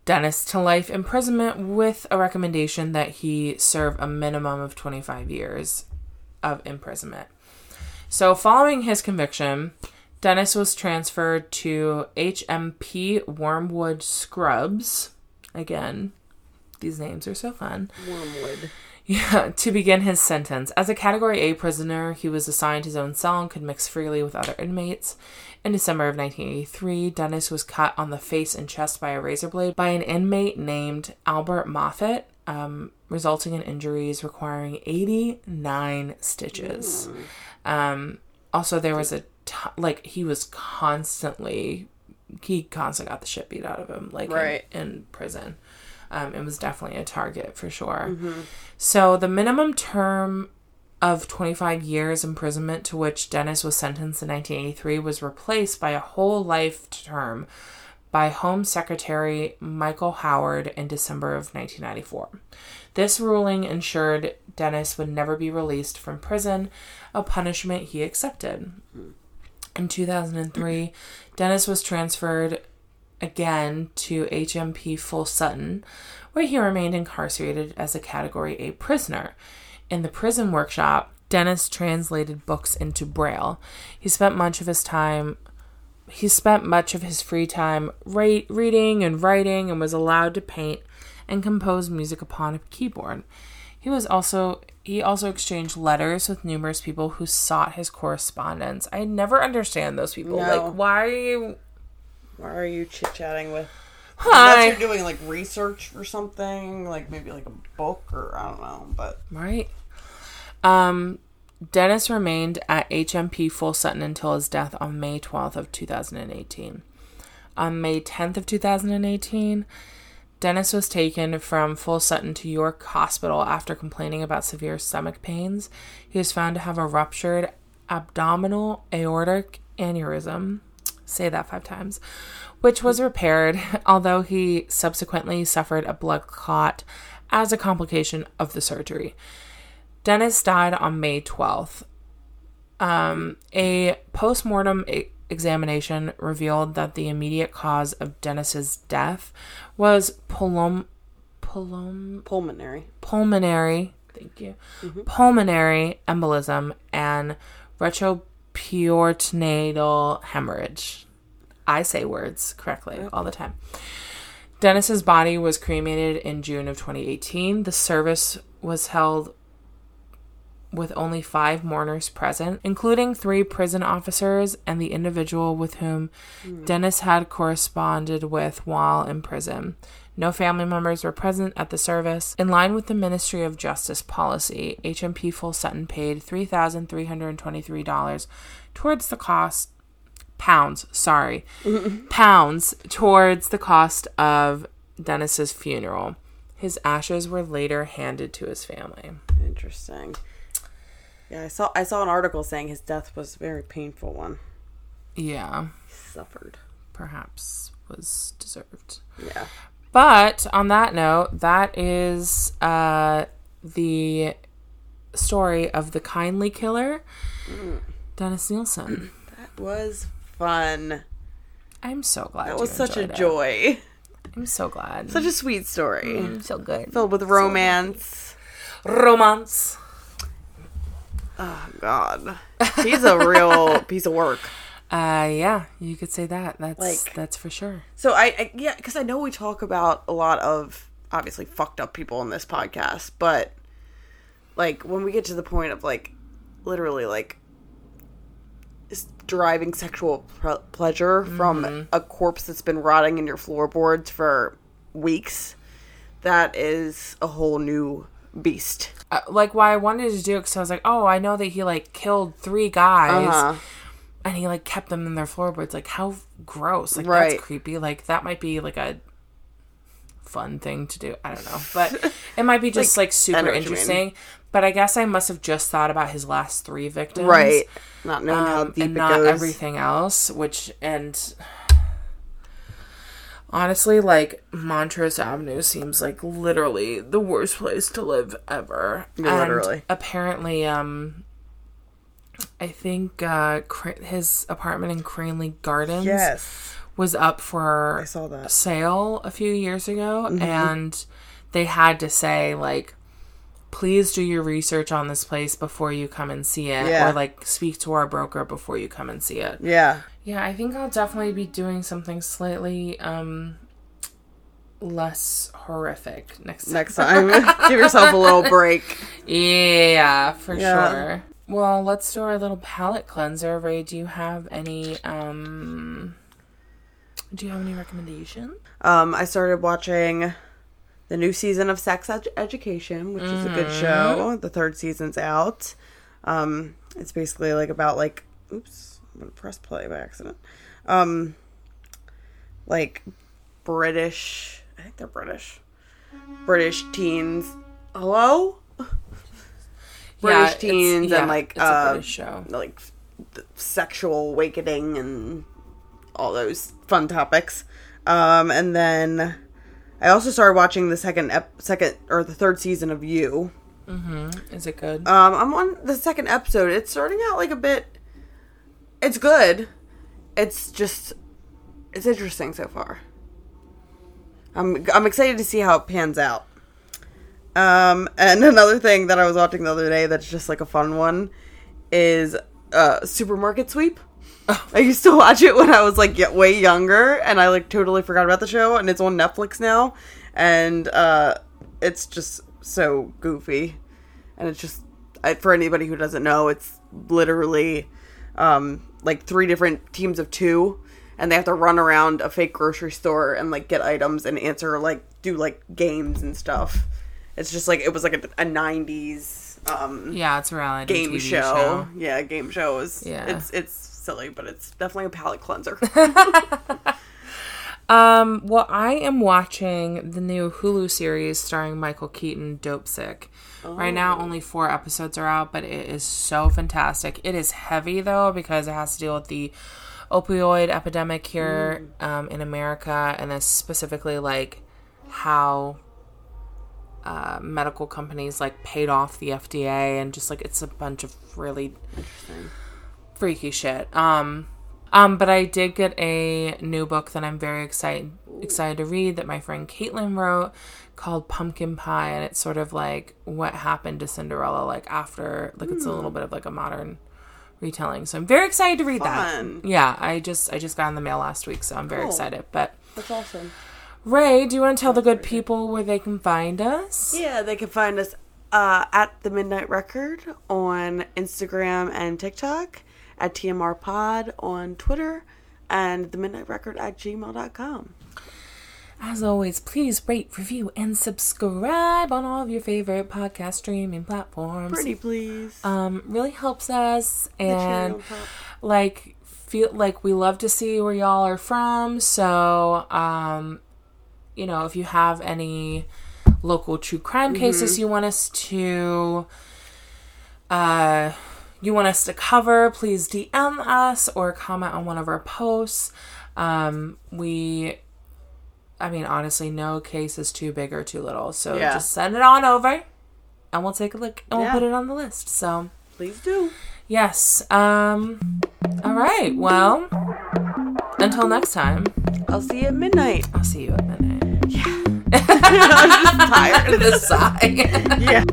Dennis to life imprisonment with a recommendation that he serve a minimum of 25 years of imprisonment. So, following his conviction, Dennis was transferred to HMP Wormwood Scrubs. Again, these names are so fun. Wormwood. Yeah, to begin his sentence. As a Category A prisoner, he was assigned his own cell and could mix freely with other inmates. In December of 1983, Dennis was cut on the face and chest by a razor blade by an inmate named Albert Moffat, um, resulting in injuries requiring 89 stitches. Um, also, there was a t- like he was constantly he constantly got the shit beat out of him, like in- Right. in, prison. Um, it was definitely a target for sure. So the minimum term of 25 years imprisonment to which Dennis was sentenced in 1983 was replaced by a whole life term by Home Secretary Michael Howard in December of 1994. This ruling ensured Dennis would never be released from prison, a punishment he accepted. In 2003, Dennis was transferred again to HMP Full Sutton, where he remained incarcerated as a Category A prisoner. In the prison workshop, Dennis translated books into Braille. He spent much of his time he spent much of his free time reading and writing and was allowed to paint and compose music upon a keyboard. He was also he also exchanged letters with numerous people who sought his correspondence. I never understand those people. No. Like why are you Why are you chit chatting with? Hi. Unless you're doing like research or something, like maybe like a book or I don't know, but Right. Um, Dennis remained at HMP Full Sutton until his death on May 12th of 2018. On May 10th of 2018, Dennis was taken from Full Sutton to York Hospital after complaining about severe stomach pains. He was found to have a ruptured abdominal aortic aneurysm. Say that five times. Which was repaired, although he subsequently suffered a blood clot as a complication of the surgery. Dennis died on May 12th. Um, a postmortem e- examination revealed that the immediate cause of Dennis's death was pulmon- pulmon- pulmonary. pulmonary, thank you, pulmonary embolism and retroperitoneal hemorrhage. I say words correctly all the time. Dennis's body was cremated in June of 2018. The service was held with only five mourners present, including three prison officers and the individual with whom hmm. Dennis had corresponded with while in prison. No family members were present at the service. In line with the Ministry of Justice policy, HMP Full Sutton paid $3,323 towards the cost pounds, sorry, pounds towards the cost of Dennis's funeral. His ashes were later handed to his family. Interesting. Yeah, I saw I saw an article saying his death was a very painful one. Yeah, He suffered. perhaps was deserved. Yeah. But on that note, that is uh, the story of the kindly killer, Dennis Nilsen. That was fun. I'm so glad. That was such a it. joy. I'm so glad. Such a sweet story. so good. Filled with romance. Romance. Oh God. He's a real piece of work. Uh, yeah, you could say that. That's Like- that's for sure. So I, I yeah, because I know we talk about a lot of obviously fucked up people in this podcast, but like when we get to the point of like literally like deriving sexual pre- pleasure from a corpse that's been rotting in your floorboards for weeks, that is a whole new beast. Uh, like why I wanted to do it because I was like, oh, I know that he like killed three guys. Uh-huh. and he like kept them in their floorboards. Like how gross! Like Right. that's creepy. Like that might be like a fun thing to do. I don't know, but it might be just like, I super know what you mean. interesting. But I guess I must have just thought about his last three victims, Right. Not knowing how Um, deep and it not goes. everything else. Which and honestly, like Montrose Avenue seems like literally the worst place to live ever. And Literally. apparently, um. I think uh, his apartment in Cranley Gardens Yes. was up for I saw that. sale a few years ago, Mm-hmm. and they had to say like, "Please do your research on this place before you come and see it," Yeah. or like speak to our broker before you come and see it. Yeah. Yeah, I think I'll definitely be doing something slightly um less horrific next time. Next time, give yourself a little break. Yeah, for Yeah. sure. Well, let's do our little palette cleanser. Rae, do you have any um do you have any recommendations? Um, I started watching the new season of Sex Ed- Education, which is a good show. The third season's out. Um, it's basically like about like, oops, I'm gonna press play by accident. Um, like British, I think they're British. British teens. Hello. British it's- teens yeah, and like uh, show. like sexual awakening and all those fun topics. Um, and then I also started watching the second ep- second or the third season of You. Is it good? Um, I'm on the second episode. It's starting out like a bit. It's good. It's just it's interesting so far. I'm I'm excited to see how it pans out. Um, and another thing that I was watching the other day that's just like a fun one is uh Supermarket Sweep. I used to watch it when I was like way younger, and I like totally forgot about the show, and it's on Netflix now, and uh, it's just so goofy, and it's just I, for anybody who doesn't know, it's literally um, like three different teams of two, and they have to run around a fake grocery store and like get items and answer like do like games and stuff. It's just like it was like a, a '90s um, yeah, it's a reality game TV show. Yeah, game shows. Yeah. it's it's silly, but it's definitely a palate cleanser. Um, well, I am watching the new Hulu series starring Michael Keaton, Dopesick. Right now, only four episodes are out, but it is so fantastic. It is heavy though because it has to deal with the opioid epidemic here um, in America, and specifically like how uh, medical companies like paid off the FDA, and just like it's a bunch of really freaky shit. Um, um, but I did get a new book that I'm very excited excited to read that my friend Caitlin wrote called Pumpkin Pie, and it's sort of like what happened to Cinderella, like after, like it's a little bit of like a modern retelling. So I'm very excited to read Fun. that. Yeah, I just I just got in the mail last week, so I'm very Cool. excited. But That's awesome. Rae, do you want to tell the good people where they can find us? Yeah, they can find us uh, at the Midnight Record on Instagram and TikTok, at TMR Pod on Twitter, and the Midnight Record at gmail.com. As always, please rate, review, and subscribe on all of your favorite podcast streaming platforms. Pretty please. um really helps us and like feel like we love to see where y'all are from. So, um, you know, if you have any local true crime cases you want us to uh you want us to cover, please DM us or comment on one of our posts. Um, we I mean, honestly, no case is too big or too little. So Yeah. just send it on over and we'll take a look and we'll put it on the list. So, Please do. yes. Um all right. Well, until next time, I'll see you at midnight. I'll see you at midnight. Yeah. I'm just tired. the sigh. Yeah.